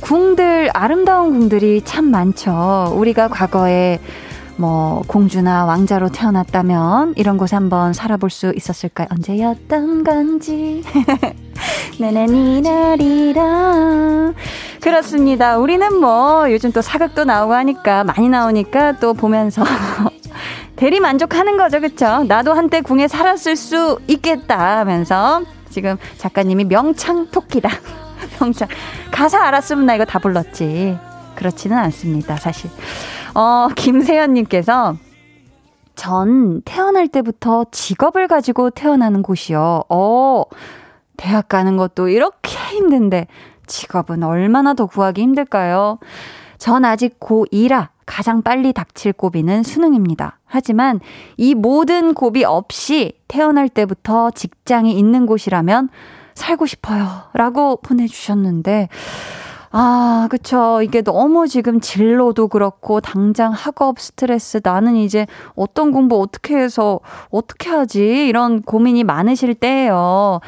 궁들, 아름다운 궁들이 참 많죠. 우리가 과거에 뭐 공주나 왕자로 태어났다면 이런 곳에 한번 살아볼 수 있었을까요? 언제였던 건지. 나나니나리라. 그렇습니다. 우리는 뭐 요즘 또 사극도 나오고 하니까 많이 나오니까 또 보면서 대리 만족하는 거죠, 그쵸? 나도 한때 궁에 살았을 수 있겠다 하면서 지금 작가님이 명창 토끼다. 명창. 가사 알았으면 나 이거 다 불렀지. 그렇지는 않습니다, 사실. 어, 김세연님께서 전 태어날 때부터 직업을 가지고 태어나는 곳이요. 어, 대학 가는 것도 이렇게 힘든데 직업은 얼마나 더 구하기 힘들까요? 전 아직 고2라 가장 빨리 닥칠 고비는 수능입니다. 하지만 이 모든 고비 없이 태어날 때부터 직장이 있는 곳이라면 살고 싶어요. 라고 보내주셨는데, 아, 그쵸. 이게 너무 지금 진로도 그렇고, 당장 학업 스트레스, 나는 이제 어떤 공부 어떻게 해서, 어떻게 하지? 이런 고민이 많으실 때예요.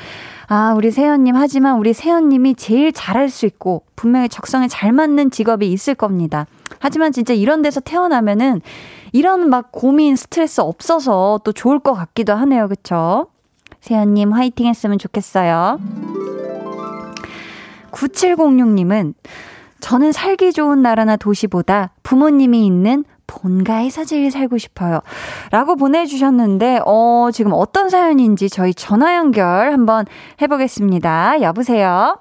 아, 우리 세연님, 하지만 우리 세연님이 제일 잘할 수 있고, 분명히 적성에 잘 맞는 직업이 있을 겁니다. 하지만 진짜 이런 데서 태어나면은, 이런 막 고민, 스트레스 없어서 또 좋을 것 같기도 하네요. 그쵸? 세연님 화이팅 했으면 좋겠어요. 9706님은 저는 살기 좋은 나라나 도시보다 부모님이 있는 본가에서 제일 살고 싶어요. 라고 보내주셨는데, 어, 지금 어떤 사연인지 저희 전화 연결 한번 해보겠습니다. 여보세요?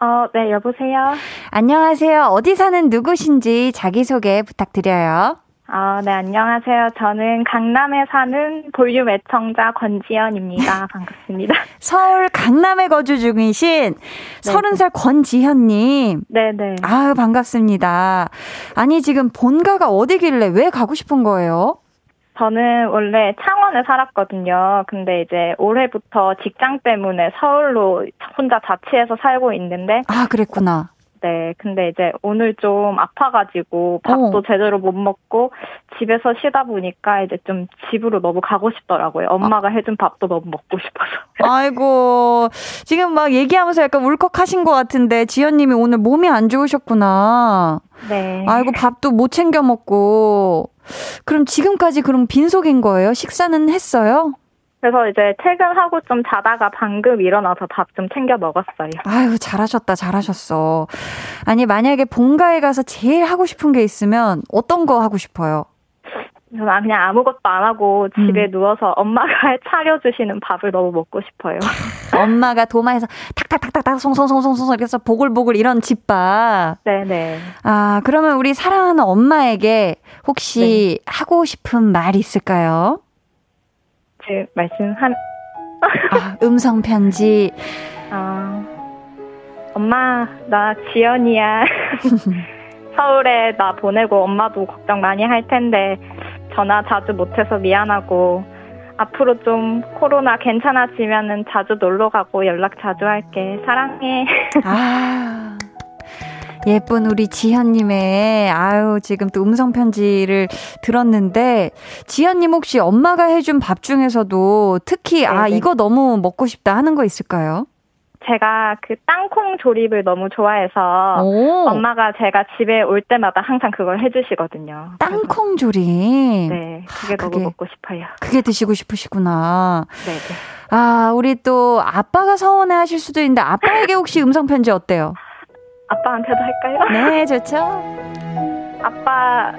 어, 네, 여보세요? 안녕하세요. 어디 사는 누구신지 자기소개 부탁드려요. 아, 네, 안녕하세요. 저는 강남에 사는 볼륨 애청자 권지현입니다. 반갑습니다. 서울 강남에 거주 중이신 서른 살 권지현님. 네네. 아유, 반갑습니다. 아니, 지금 본가가 어디길래 왜 가고 싶은 거예요? 저는 원래 창원에 살았거든요. 근데 이제 올해부터 직장 때문에 서울로 혼자 자취해서 살고 있는데. 아, 그랬구나. 네, 근데 이제 오늘 좀 아파가지고 밥도 어. 제대로 못 먹고 집에서 쉬다 보니까 이제 좀 집으로 너무 가고 싶더라고요. 엄마가 해준 밥도 너무 먹고 싶어서. 아이고, 지금 막 얘기하면서 약간 울컥하신 것 같은데, 지연님이 오늘 몸이 안 좋으셨구나. 네. 아이고, 밥도 못 챙겨 먹고. 그럼 지금까지 그럼 빈속인 거예요? 식사는 했어요? 그래서 이제 퇴근하고 좀 자다가 방금 일어나서 밥 좀 챙겨 먹었어요. 아유, 잘하셨다, 잘하셨어. 아니, 만약에 본가에 가서 제일 하고 싶은 게 있으면 어떤 거 하고 싶어요? 저는 그냥 아무것도 안 하고 집에 음. 누워서 엄마가 차려주시는 밥을 너무 먹고 싶어요. 엄마가 도마에서 탁탁탁탁탁 송송송송송 이렇게 해서 보글보글 이런 집밥. 네네. 아, 그러면 우리 사랑하는 엄마에게 혹시 하고 싶은 말 있을까요? 제 말씀한, 아, 음성 편지. 어, 엄마, 나 지연이야. 서울에 나 보내고 엄마도 걱정 많이 할 텐데 전화 자주 못해서 미안하고 앞으로 좀 코로나 괜찮아지면은 자주 놀러 가고 연락 자주 할게. 사랑해. 아. 예쁜 우리 지현님의, 아유, 지금 또 음성편지를 들었는데, 지현님 혹시 엄마가 해준 밥 중에서도 특히, 아, 네네. 이거 너무 먹고 싶다 하는 거 있을까요? 제가 그 땅콩 조립을 너무 좋아해서 오, 엄마가 제가 집에 올 때마다 항상 그걸 해주시거든요. 땅콩 조림. 네, 그게 아, 너무 그게- 먹고 싶어요. 그게 드시고 싶으시구나. 네, 네. 아, 우리 또 아빠가 서운해 하실 수도 있는데, 아빠에게 혹시 음성 편지 어때요? 아빠한테도 할까요? 네, 좋죠. 아빠,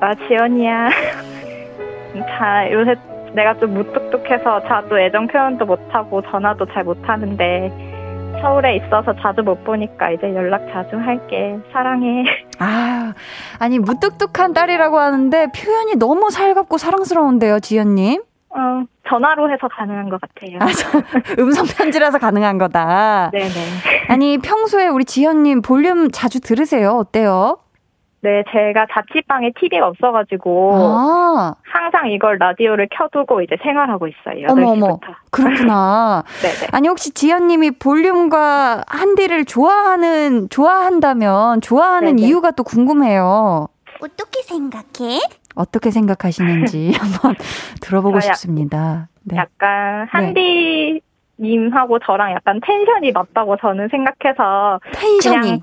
나 지연이야. 자, 요새 내가 좀 무뚝뚝해서 자주 애정 표현도 못하고 전화도 잘 못하는데 서울에 있어서 자주 못 보니까 이제 연락 자주 할게. 사랑해. 아, 아니, 무뚝뚝한 딸이라고 하는데 표현이 너무 살갑고 사랑스러운데요, 지연님? 어, 전화로 해서 가능한 것 같아요. 아, 저, 음성 편지라서 가능한 거다. 네네. 아니, 평소에 우리 지연님 볼륨 자주 들으세요? 어때요? 네, 제가 자취방에 TV가 없어가지고 아, 항상 이걸 라디오를 켜두고 이제 생활하고 있어요. 어머, 8시부터. 어머. 그렇구나. 네네. 아니, 혹시 지연님이 볼륨과 한디를 좋아하는, 좋아한다면, 좋아하는 네네. 이유가 또 궁금해요. 어떻게 생각해? 어떻게 생각하시는지 한번 들어보고 싶습니다. 네. 약간 한디님하고 저랑 약간 텐션이 맞다고 저는 생각해서 텐션이. 그냥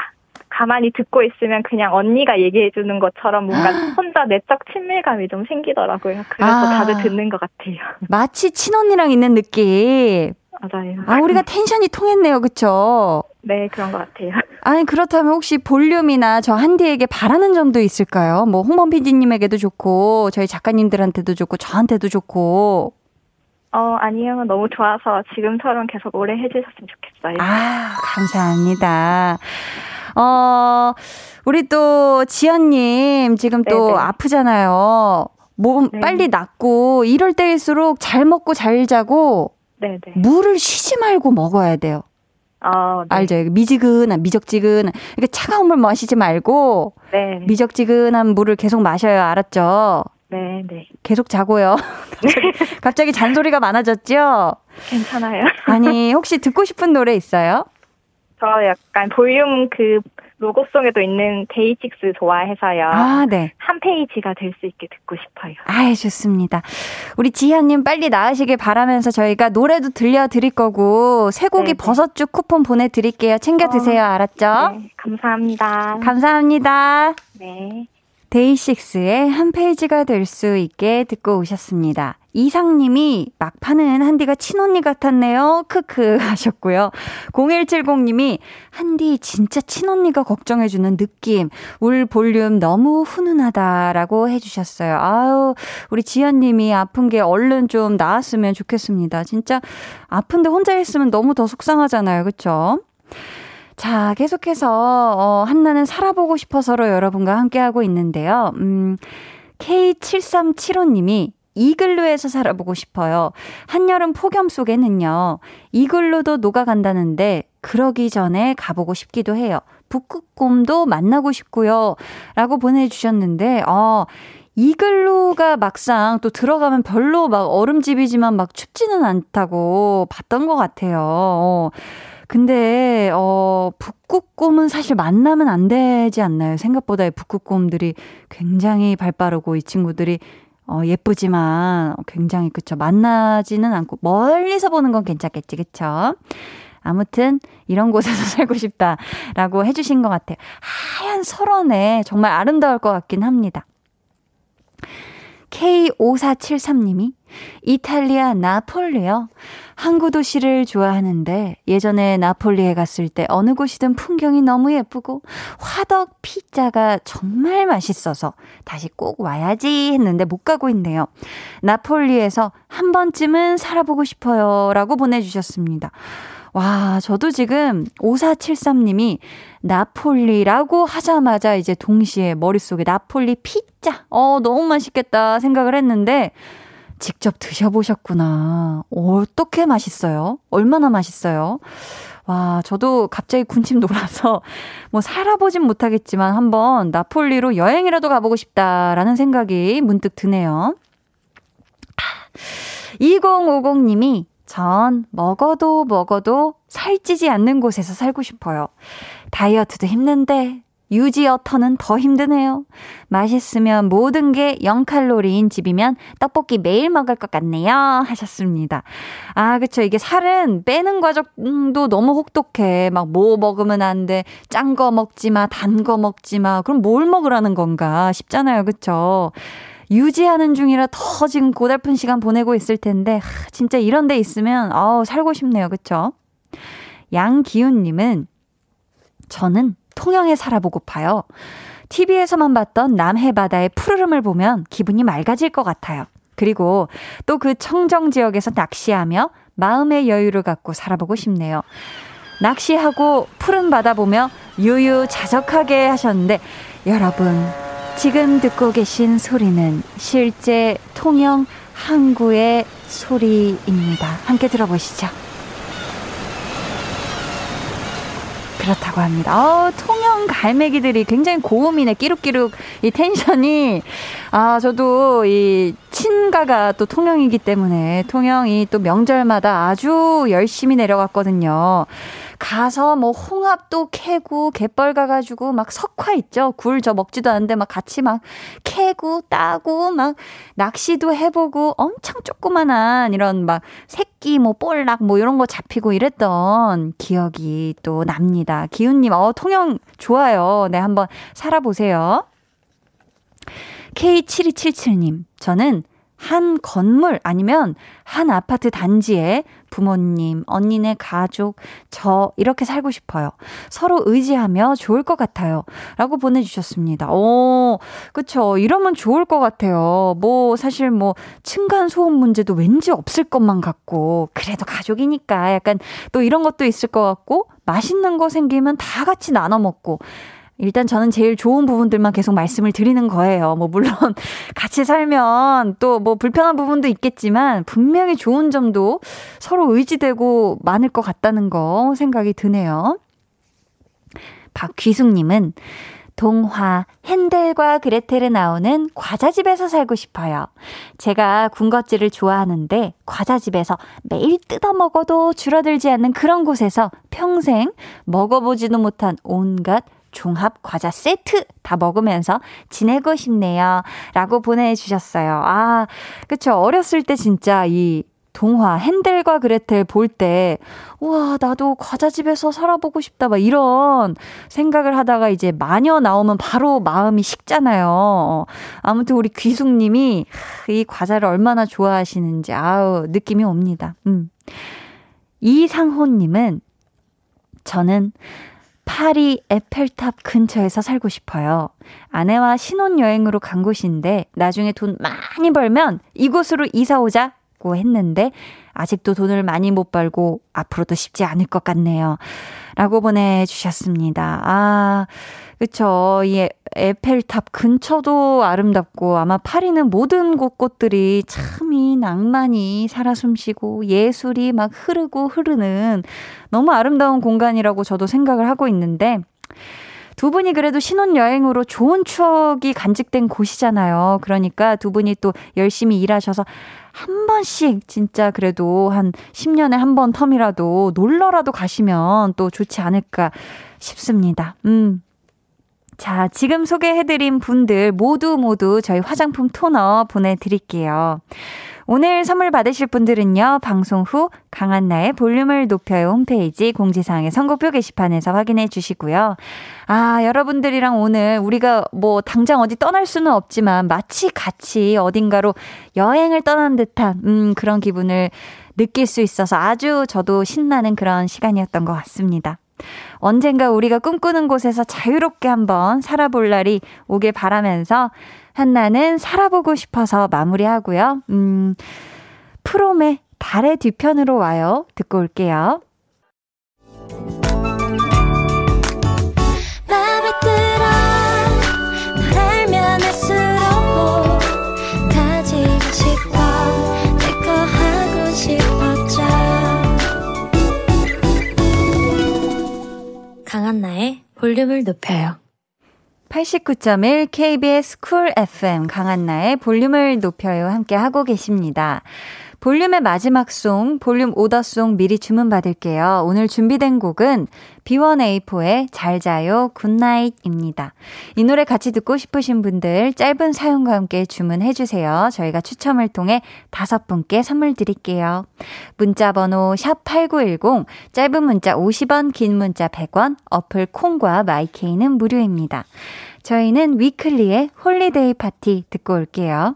가만히 듣고 있으면 그냥 언니가 얘기해 주는 것처럼 뭔가 혼자 내적 친밀감이 좀 생기더라고요. 그래서 아. 자주 듣는 것 같아요. 마치 친언니랑 있는 느낌. 맞아요. 아, 우리가 텐션이 통했네요. 그쵸? 네, 그런 것 같아요. 아니, 그렇다면 혹시 볼륨이나 저 한디에게 바라는 점도 있을까요? 뭐, 홍범 PD님에게도 좋고, 저희 작가님들한테도 좋고, 저한테도 좋고. 어, 아니요. 너무 좋아서 지금처럼 계속 오래 해주셨으면 좋겠어요. 아, 감사합니다. 어, 우리 또 지연님 지금 또 네네. 아프잖아요. 몸 네. 빨리 낫고 이럴 때일수록 잘 먹고 잘 자고 네네. 물을 쉬지 말고 먹어야 돼요. 어, 네. 알죠? 미지근한, 미적지근한. 이렇게 차가운 물 마시지 말고 네. 미적지근한 물을 계속 마셔요. 알았죠? 네, 네. 계속 자고요. 갑자기, 갑자기 잔소리가 많아졌죠? 괜찮아요. 아니, 혹시 듣고 싶은 노래 있어요? 저 약간 볼륨 그 로고송에도 있는 데이식스 좋아해서요. 아, 네. 한 페이지가 될 수 있게 듣고 싶어요. 아이, 좋습니다. 우리 지현님 빨리 나으시길 바라면서 저희가 노래도 들려드릴 거고, 쇠고기 네네. 버섯죽 쿠폰 보내드릴게요. 챙겨 드세요. 알았죠? 네, 감사합니다. 감사합니다. 네. 데이식스의 한 페이지가 될 수 있게 듣고 오셨습니다. 이상님이 막판은 한디가 친언니 같았네요. 크크 하셨고요. 0170님이 한디 진짜 친언니가 걱정해주는 느낌. 울 볼륨 너무 훈훈하다라고 해주셨어요. 아유, 우리 지연님이 아픈 게 얼른 좀 나았으면 좋겠습니다. 진짜 아픈데 혼자 있으면 너무 더 속상하잖아요. 그쵸? 자, 계속해서, 어, 한나는 살아보고 싶어서로 여러분과 함께하고 있는데요. 음, K7375님이 이글루에서 살아보고 싶어요. 한여름 폭염 속에는요, 이글루도 녹아간다는데, 그러기 전에 가보고 싶기도 해요. 북극곰도 만나고 싶고요. 라고 보내주셨는데, 어, 이글루가 막상 또 들어가면 별로 막 얼음집이지만 막 춥지는 않다고 봤던 것 같아요. 어. 근데 어 북극곰은 사실 만나면 안 되지 않나요? 생각보다 이 북극곰들이 굉장히 발 빠르고 이 친구들이 어 예쁘지만 굉장히 그쵸 만나지는 않고 멀리서 보는 건 괜찮겠지 그쵸? 아무튼 이런 곳에서 살고 싶다라고 해주신 것 같아요. 하얀 설원에 정말 아름다울 것 같긴 합니다. K5473님이 이탈리아 나폴리요. 항구 도시를 좋아하는데 예전에 나폴리에 갔을 때 어느 곳이든 풍경이 너무 예쁘고 화덕 피자가 정말 맛있어서 다시 꼭 와야지 했는데 못 가고 있네요. 나폴리에서 한 번쯤은 살아보고 싶어요. 라고 보내 주셨습니다. 와, 저도 지금 5473님이 나폴리라고 하자마자 이제 동시에 머릿속에 나폴리 피자, 어, 너무 맛있겠다 생각을 했는데, 직접 드셔보셨구나. 어떻게 맛있어요? 얼마나 맛있어요? 와, 저도 갑자기 군침 돌아서 뭐 살아보진 못하겠지만 한번 나폴리로 여행이라도 가보고 싶다라는 생각이 문득 드네요. 2050님이 전 먹어도 먹어도 살찌지 않는 곳에서 살고 싶어요. 다이어트도 힘든데 유지어터는 더 힘드네요. 맛있으면 모든 게 0칼로리인 집이면 떡볶이 매일 먹을 것 같네요. 하셨습니다. 아, 그쵸. 이게 살은 빼는 과정도 너무 혹독해. 막 뭐 먹으면 안 돼. 짠 거 먹지 마. 단 거 먹지 마. 그럼 뭘 먹으라는 건가 싶잖아요. 그쵸. 유지하는 중이라 더 지금 고달픈 시간 보내고 있을 텐데, 하, 진짜 이런 데 있으면, 아우, 살고 싶네요. 그쵸? 양기훈 님은, 저는 통영에 살아보고파요. TV에서만 봤던 남해바다의 푸르름을 보면 기분이 맑아질 것 같아요. 그리고 또 그 청정 지역에서 낚시하며 마음의 여유를 갖고 살아보고 싶네요. 낚시하고 푸른 바다 보며 유유자적하게 하셨는데 여러분 지금 듣고 계신 소리는 실제 통영 항구의 소리입니다. 함께 들어보시죠. 그렇다고 합니다. 어, 통영 갈매기들이 굉장히 고음이네. 끼룩끼룩 이 텐션이 아 저도 이 친가가 또 통영이기 때문에 통영이 또 명절마다 아주 열심히 내려갔거든요. 가서 뭐 홍합도 캐고 갯벌 가가지고 막 석화 있죠. 굴 저 먹지도 않는데 막 같이 막 캐고 따고 막 낚시도 해보고 엄청 조그만한 이런 막 새끼 뭐 볼락 뭐 이런 거 잡히고 이랬던 기억이 또 납니다. 기훈님, 어 통영 좋아요. 네 한번 살아보세요. K7277님, 저는 한 건물 아니면 한 아파트 단지에 부모님, 언니네 가족, 저 이렇게 살고 싶어요. 서로 의지하며 좋을 것 같아요. 라고 보내주셨습니다. 오, 그쵸. 이러면 좋을 것 같아요. 뭐, 사실 뭐, 층간소음 문제도 왠지 없을 것만 같고, 그래도 가족이니까 약간 또 이런 것도 있을 것 같고, 맛있는 거 생기면 다 같이 나눠 먹고, 일단 저는 제일 좋은 부분들만 계속 말씀을 드리는 거예요. 뭐, 물론 같이 살면 또 뭐 불편한 부분도 있겠지만 분명히 좋은 점도 서로 의지되고 많을 것 같다는 거 생각이 드네요. 박귀숙님은 동화 핸델과 그레텔에 나오는 과자집에서 살고 싶어요. 제가 군것질을 좋아하는데 과자집에서 매일 뜯어 먹어도 줄어들지 않는 그런 곳에서 평생 먹어보지도 못한 온갖 종합 과자 세트 다 먹으면서 지내고 싶네요. 라고 보내주셨어요. 아, 그쵸. 어렸을 때 진짜 이 동화 핸델과 그레텔 볼 때, 와, 나도 과자집에서 살아보고 싶다, 막 이런 생각을 하다가 이제 마녀 나오면 바로 마음이 식잖아요. 아무튼 우리 귀숙님이 이 과자를 얼마나 좋아하시는지, 아우, 느낌이 옵니다. 음. 이상호님은, 저는 파리 에펠탑 근처에서 살고 싶어요. 아내와 신혼여행으로 간 곳인데 나중에 돈 많이 벌면 이곳으로 이사 오자 고 했는데 아직도 돈을 많이 못 벌고 앞으로도 쉽지 않을 것 같네요. 라고 보내주셨습니다. 아, 그쵸. 이 에펠탑 근처도 아름답고 아마 파리는 모든 곳곳들이 참이 낭만이 살아 숨쉬고 예술이 막 흐르고 흐르는 너무 아름다운 공간이라고 저도 생각을 하고 있는데 두 분이 그래도 신혼여행으로 좋은 추억이 간직된 곳이잖아요. 그러니까 두 분이 또 열심히 일하셔서 한 번씩 진짜 그래도 한 10년에 한 번 텀이라도 놀러라도 가시면 또 좋지 않을까 싶습니다. 음. 자, 지금 소개해드린 분들 모두 모두 저희 화장품 토너 보내드릴게요. 오늘 선물 받으실 분들은요, 방송 후 강한나의 볼륨을 높여요 홈페이지 공지사항의 선곡표 게시판에서 확인해 주시고요. 아, 여러분들이랑 오늘 우리가 뭐 당장 어디 떠날 수는 없지만 마치 같이 어딘가로 여행을 떠난 듯한, 음, 그런 기분을 느낄 수 있어서 아주 저도 신나는 그런 시간이었던 것 같습니다. 언젠가 우리가 꿈꾸는 곳에서 자유롭게 한번 살아볼 날이 오길 바라면서 한나는 살아보고 싶어서 마무리하고요. 음, 프롬의 달의 뒤편으로 와요. 듣고 올게요. 강한나의 볼륨을 높여요. 89.1 KBS 쿨 FM 강한나의 볼륨을 높여요 함께 하고 계십니다. 볼륨의 마지막 song, 볼륨 order song 미리 주문받을게요. 오늘 준비된 곡은 B1A4의 잘 자요 good night입니다. 이 노래 같이 듣고 싶으신 분들 짧은 사연과 함께 주문해주세요. 저희가 추첨을 통해 다섯 분께 선물 드릴게요. 문자 번호 샵8910, 짧은 문자 50원, 긴 문자 100원, 어플 콩과 마이케이는 무료입니다. 저희는 위클리의 Holiday Party 듣고 올게요.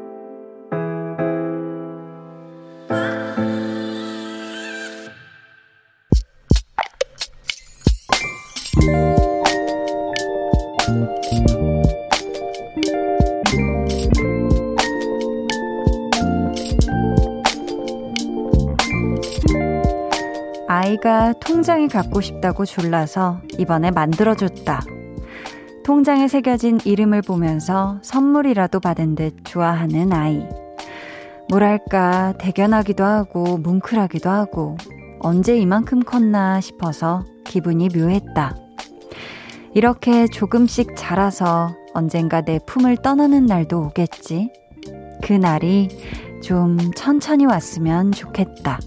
아이가 통장이 갖고 싶다고 졸라서 이번에 만들어줬다. 통장에 새겨진 이름을 보면서 선물이라도 받은 듯 좋아하는 아이. 뭐랄까, 대견하기도 하고, 뭉클하기도 하고, 언제 이만큼 컸나 싶어서 기분이 묘했다. 이렇게 조금씩 자라서 언젠가 내 품을 떠나는 날도 오겠지. 그 날이 좀 천천히 왔으면 좋겠다.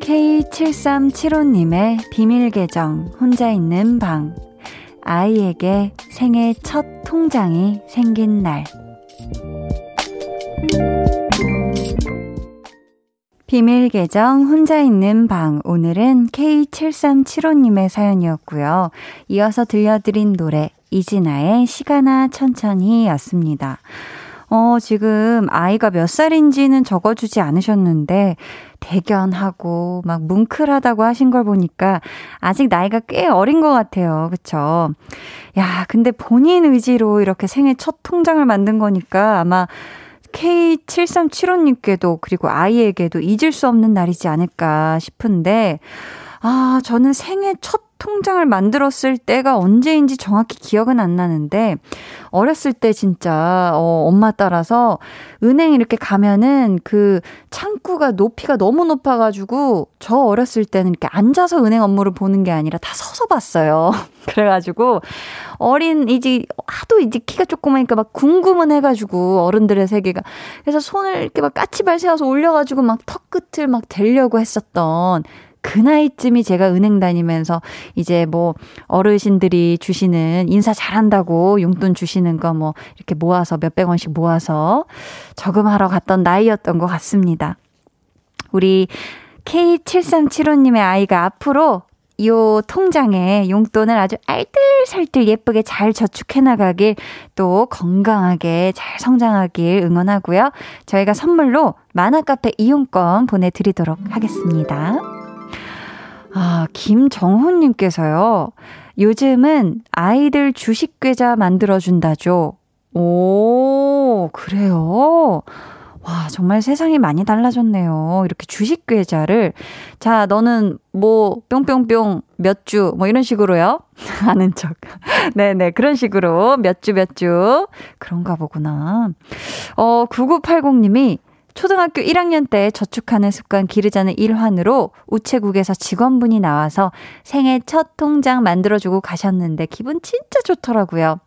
K7375님의 비밀 계정, 혼자 있는 방. 아이에게 생애 첫 통장이 생긴 날. 비밀 계정 혼자 있는 방 오늘은 K7375님의 사연이었고요. 이어서 들려드린 노래 이진아의 시간아 천천히였습니다. 어, 지금 아이가 몇 살인지는 적어주지 않으셨는데, 대견하고, 막 뭉클하다고 하신 걸 보니까, 아직 나이가 꽤 어린 것 같아요. 그쵸? 야, 근데 본인 의지로 이렇게 생애 첫 통장을 만든 거니까 아마 K7375님께도 그리고 아이에게도 잊을 수 없는 날이지 않을까 싶은데, 아, 저는 생애 첫 통장을 만들었을 때가 언제인지 정확히 기억은 안 나는데, 어렸을 때 진짜, 어, 엄마 따라서 은행 이렇게 가면은 그 창구가 높이가 너무 높아 가지고, 저 어렸을 때는 이렇게 앉아서 은행 업무를 보는 게 아니라 다 서서 봤어요. 그래 가지고, 어린, 이제, 하도 이제 키가 조그마니까 막 궁금은 해 가지고, 어른들의 세계가. 그래서 손을 이렇게 막 까치발 세워서 올려 가지고 막 턱 끝을 막 대려고 했었던 그 나이쯤이 제가 은행 다니면서 이제 뭐 어르신들이 주시는 인사 잘한다고 용돈 주시는 거 뭐 이렇게 모아서 몇백 원씩 모아서 저금하러 갔던 나이였던 것 같습니다. 우리 K7375님의 아이가 앞으로 요 통장에 용돈을 아주 알뜰살뜰 예쁘게 잘 저축해 나가길 또 건강하게 잘 성장하길 응원하고요. 저희가 선물로 만화카페 이용권 보내드리도록 하겠습니다. 아, 김정훈님께서요. 요즘은 아이들 주식계좌 만들어준다죠. 오, 그래요? 와, 정말 세상이 많이 달라졌네요. 이렇게 주식 계좌를. 자, 너는 뭐, 뿅뿅뿅 몇 주, 뭐 이런 식으로요. 아는 척. 네네, 그런 식으로 몇 주, 몇 주. 그런가 보구나. 어, 9980님이 초등학교 1학년 때 저축하는 습관 기르자는 일환으로 우체국에서 직원분이 나와서 생애 첫 통장 만들어주고 가셨는데 기분 진짜 좋더라고요.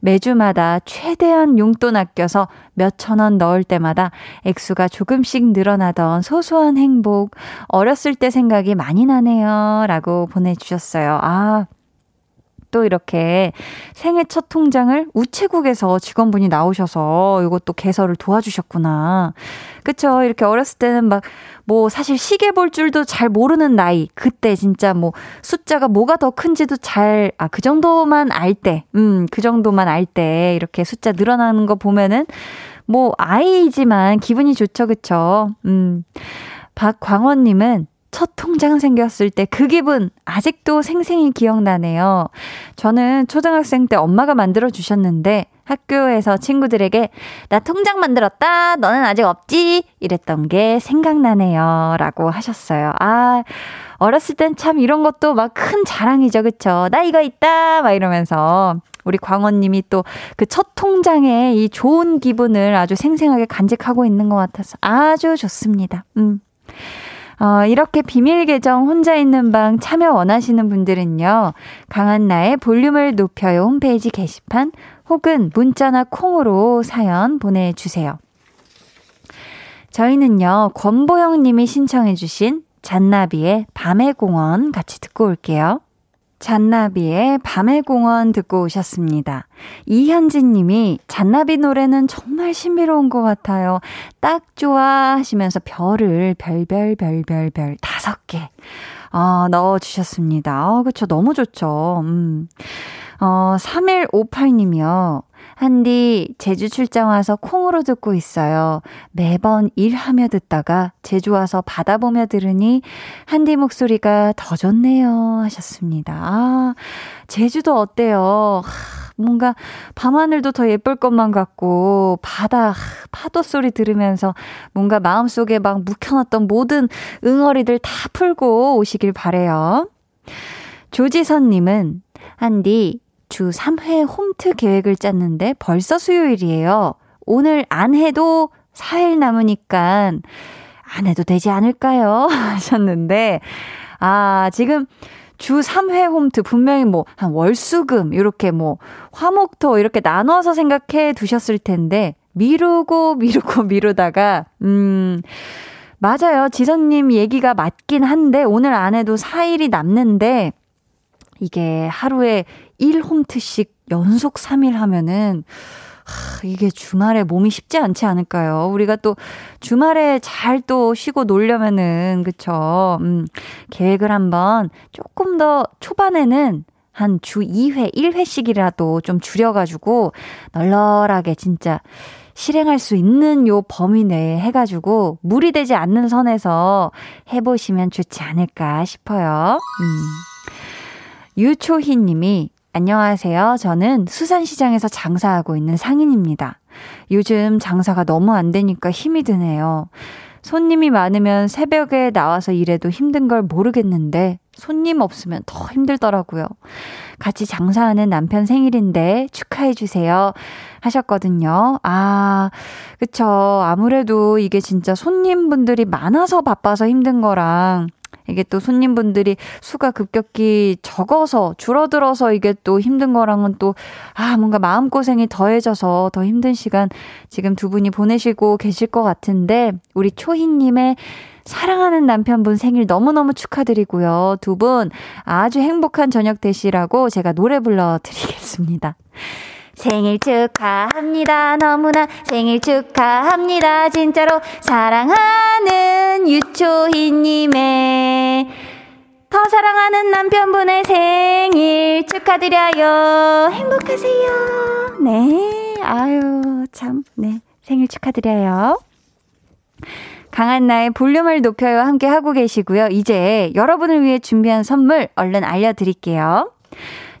매주마다 최대한 용돈 아껴서 몇천 원 넣을 때마다 액수가 조금씩 늘어나던 소소한 행복, 어렸을 때 생각이 많이 나네요. 라고 보내주셨어요. 아, 또 이렇게 생애 첫 통장을 우체국에서 직원분이 나오셔서 이것도 개설을 도와주셨구나. 그쵸. 이렇게 어렸을 때는 막, 뭐, 사실 시계 볼 줄도 잘 모르는 나이. 그때 진짜 뭐, 숫자가 뭐가 더 큰지도 잘, 아, 그 정도만 알 때, 음, 그 정도만 알 때, 이렇게 숫자 늘어나는 거 보면은, 뭐, 아이지만 기분이 좋죠. 그쵸. 음. 박광원님은 첫 통장 생겼을 때 그 기분 아직도 생생히 기억나네요. 저는 초등학생 때 엄마가 만들어 주셨는데 학교에서 친구들에게 나 통장 만들었다. 너는 아직 없지? 이랬던 게 생각나네요. 라고 하셨어요. 아, 어렸을 땐 참 이런 것도 막 큰 자랑이죠. 그쵸? 나 이거 있다. 막 이러면서. 우리 광원님이 또 그 첫 통장에 이 좋은 기분을 아주 생생하게 간직하고 있는 것 같아서 아주 좋습니다. 음. 어, 이렇게 비밀 계정 혼자 있는 방 참여 원하시는 분들은요. 강한나의 볼륨을 높여요 홈페이지 게시판 혹은 문자나 콩으로 사연 보내주세요. 저희는요. 권보영 님이 신청해 주신 잔나비의 밤의 공원 같이 듣고 올게요. 잔나비의 밤의 공원 듣고 오셨습니다. 이현진 님이 잔나비 노래는 정말 신비로운 것 같아요. 딱 좋아 하시면서 별을 별별 별별 별 다섯 개 어, 넣어주셨습니다. 어, 그쵸. 너무 좋죠. 음. 어, 3158님이요. 한디 제주 출장 와서 콩으로 듣고 있어요. 매번 일하며 듣다가 제주 와서 바다 보며 들으니 한디 목소리가 더 좋네요 하셨습니다. 아, 제주도 어때요? 뭔가 밤하늘도 더 예쁠 것만 같고 바다 파도 소리 들으면서 뭔가 마음속에 막 묵혀놨던 모든 응어리들 다 풀고 오시길 바래요. 조지선님은 한디 주 3회 홈트 계획을 짰는데 벌써 수요일이에요. 오늘 안 해도 4일 남으니까 안 해도 되지 않을까요? 하셨는데, 아, 지금 주 3회 홈트 분명히 뭐 한 월수금 이렇게 뭐 화목토 이렇게 나눠서 생각해 두셨을 텐데 미루고 미루고 미루다가 음 맞아요. 지선님 얘기가 맞긴 한데 오늘 안 해도 4일이 남는데 이게 하루에 1홈트씩 연속 3일 하면은 하, 이게 주말에 몸이 쉽지 않지 않을까요? 우리가 또 주말에 잘 또 쉬고 놀려면은, 그쵸? 음, 계획을 한번 조금 더 초반에는 한 주 2회, 1회씩이라도 좀 줄여가지고 널널하게 진짜 실행할 수 있는 요 범위 내에 해가지고 무리되지 않는 선에서 해보시면 좋지 않을까 싶어요. 음. 유초희 님이 안녕하세요. 저는 수산시장에서 장사하고 있는 상인입니다. 요즘 장사가 너무 안 되니까 힘이 드네요. 손님이 많으면 새벽에 나와서 일해도 힘든 걸 모르겠는데 손님 없으면 더 힘들더라고요. 같이 장사하는 남편 생일인데 축하해 주세요. 하셨거든요. 아, 그쵸. 아무래도 이게 진짜 손님분들이 많아서 바빠서 힘든 거랑 이게 또 손님분들이 수가 급격히 적어서 줄어들어서 이게 또 힘든 거랑은 또, 아, 뭔가 마음고생이 더해져서 더 힘든 시간 지금 두 분이 보내시고 계실 것 같은데, 우리 초희님의 사랑하는 남편분 생일 너무너무 축하드리고요. 두 분 아주 행복한 저녁 되시라고 제가 노래 불러드리겠습니다. 생일 축하합니다. 너무나 생일 축하합니다. 진짜로 사랑하는 유초희님의 더 사랑하는 남편분의 생일 축하드려요. 행복하세요. 네. 아유, 참. 네. 생일 축하드려요. 강한나의 볼륨을 높여요 함께 하고 계시고요. 이제 여러분을 위해 준비한 선물 얼른 알려드릴게요.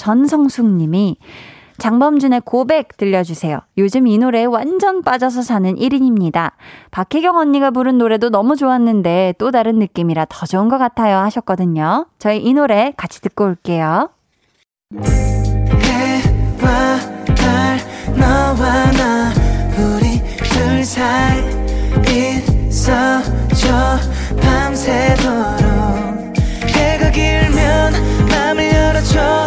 전성숙 님이 장범준의 고백 들려주세요. 요즘 이 노래에 완전 빠져서 사는 1인입니다. 박혜경 언니가 부른 노래도 너무 좋았는데 또 다른 느낌이라 더 좋은 것 같아요 하셨거든요. 저희 이 노래 같이 듣고 올게요. 밤새도록 해가 길면 맘을 열어줘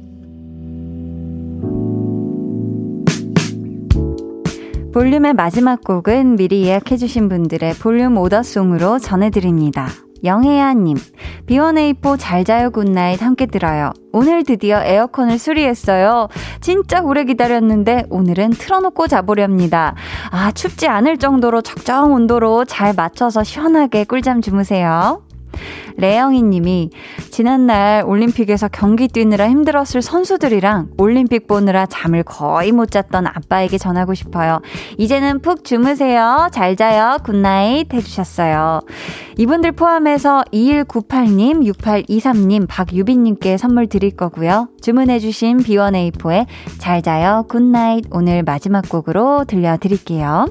볼륨의 마지막 곡은 미리 예약해주신 분들의 볼륨 order song으로 전해드립니다. 영혜야님, B1A4 잘 자요 good night 함께 들어요. 오늘 드디어 에어컨을 수리했어요. 진짜 오래 기다렸는데 오늘은 틀어놓고 자보렵니다. 아, 춥지 않을 정도로 적정 온도로 잘 맞춰서 시원하게 꿀잠 주무세요. 레영이 님이 지난날 올림픽에서 경기 뛰느라 힘들었을 선수들이랑 올림픽 보느라 잠을 거의 못 잤던 아빠에게 전하고 싶어요. 이제는 푹 주무세요. 잘 자요. good night 해주셨어요. 이분들 포함해서 2198님, 6823님, 박유빈님께 선물 드릴 거고요. 주문해주신 B1A4의 잘 자요. good night 오늘 마지막 곡으로 들려드릴게요.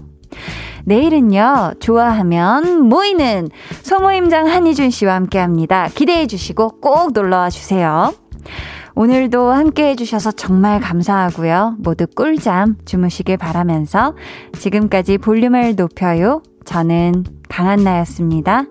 내일은요, 좋아하면 모이는 소모임장 한희준 씨와 함께 합니다. 기대해 주시고 꼭 놀러 와 주세요. 오늘도 함께 해주셔서 정말 감사하고요. 모두 꿀잠 주무시길 바라면서 지금까지 볼륨을 높여요. 저는 강한나였습니다.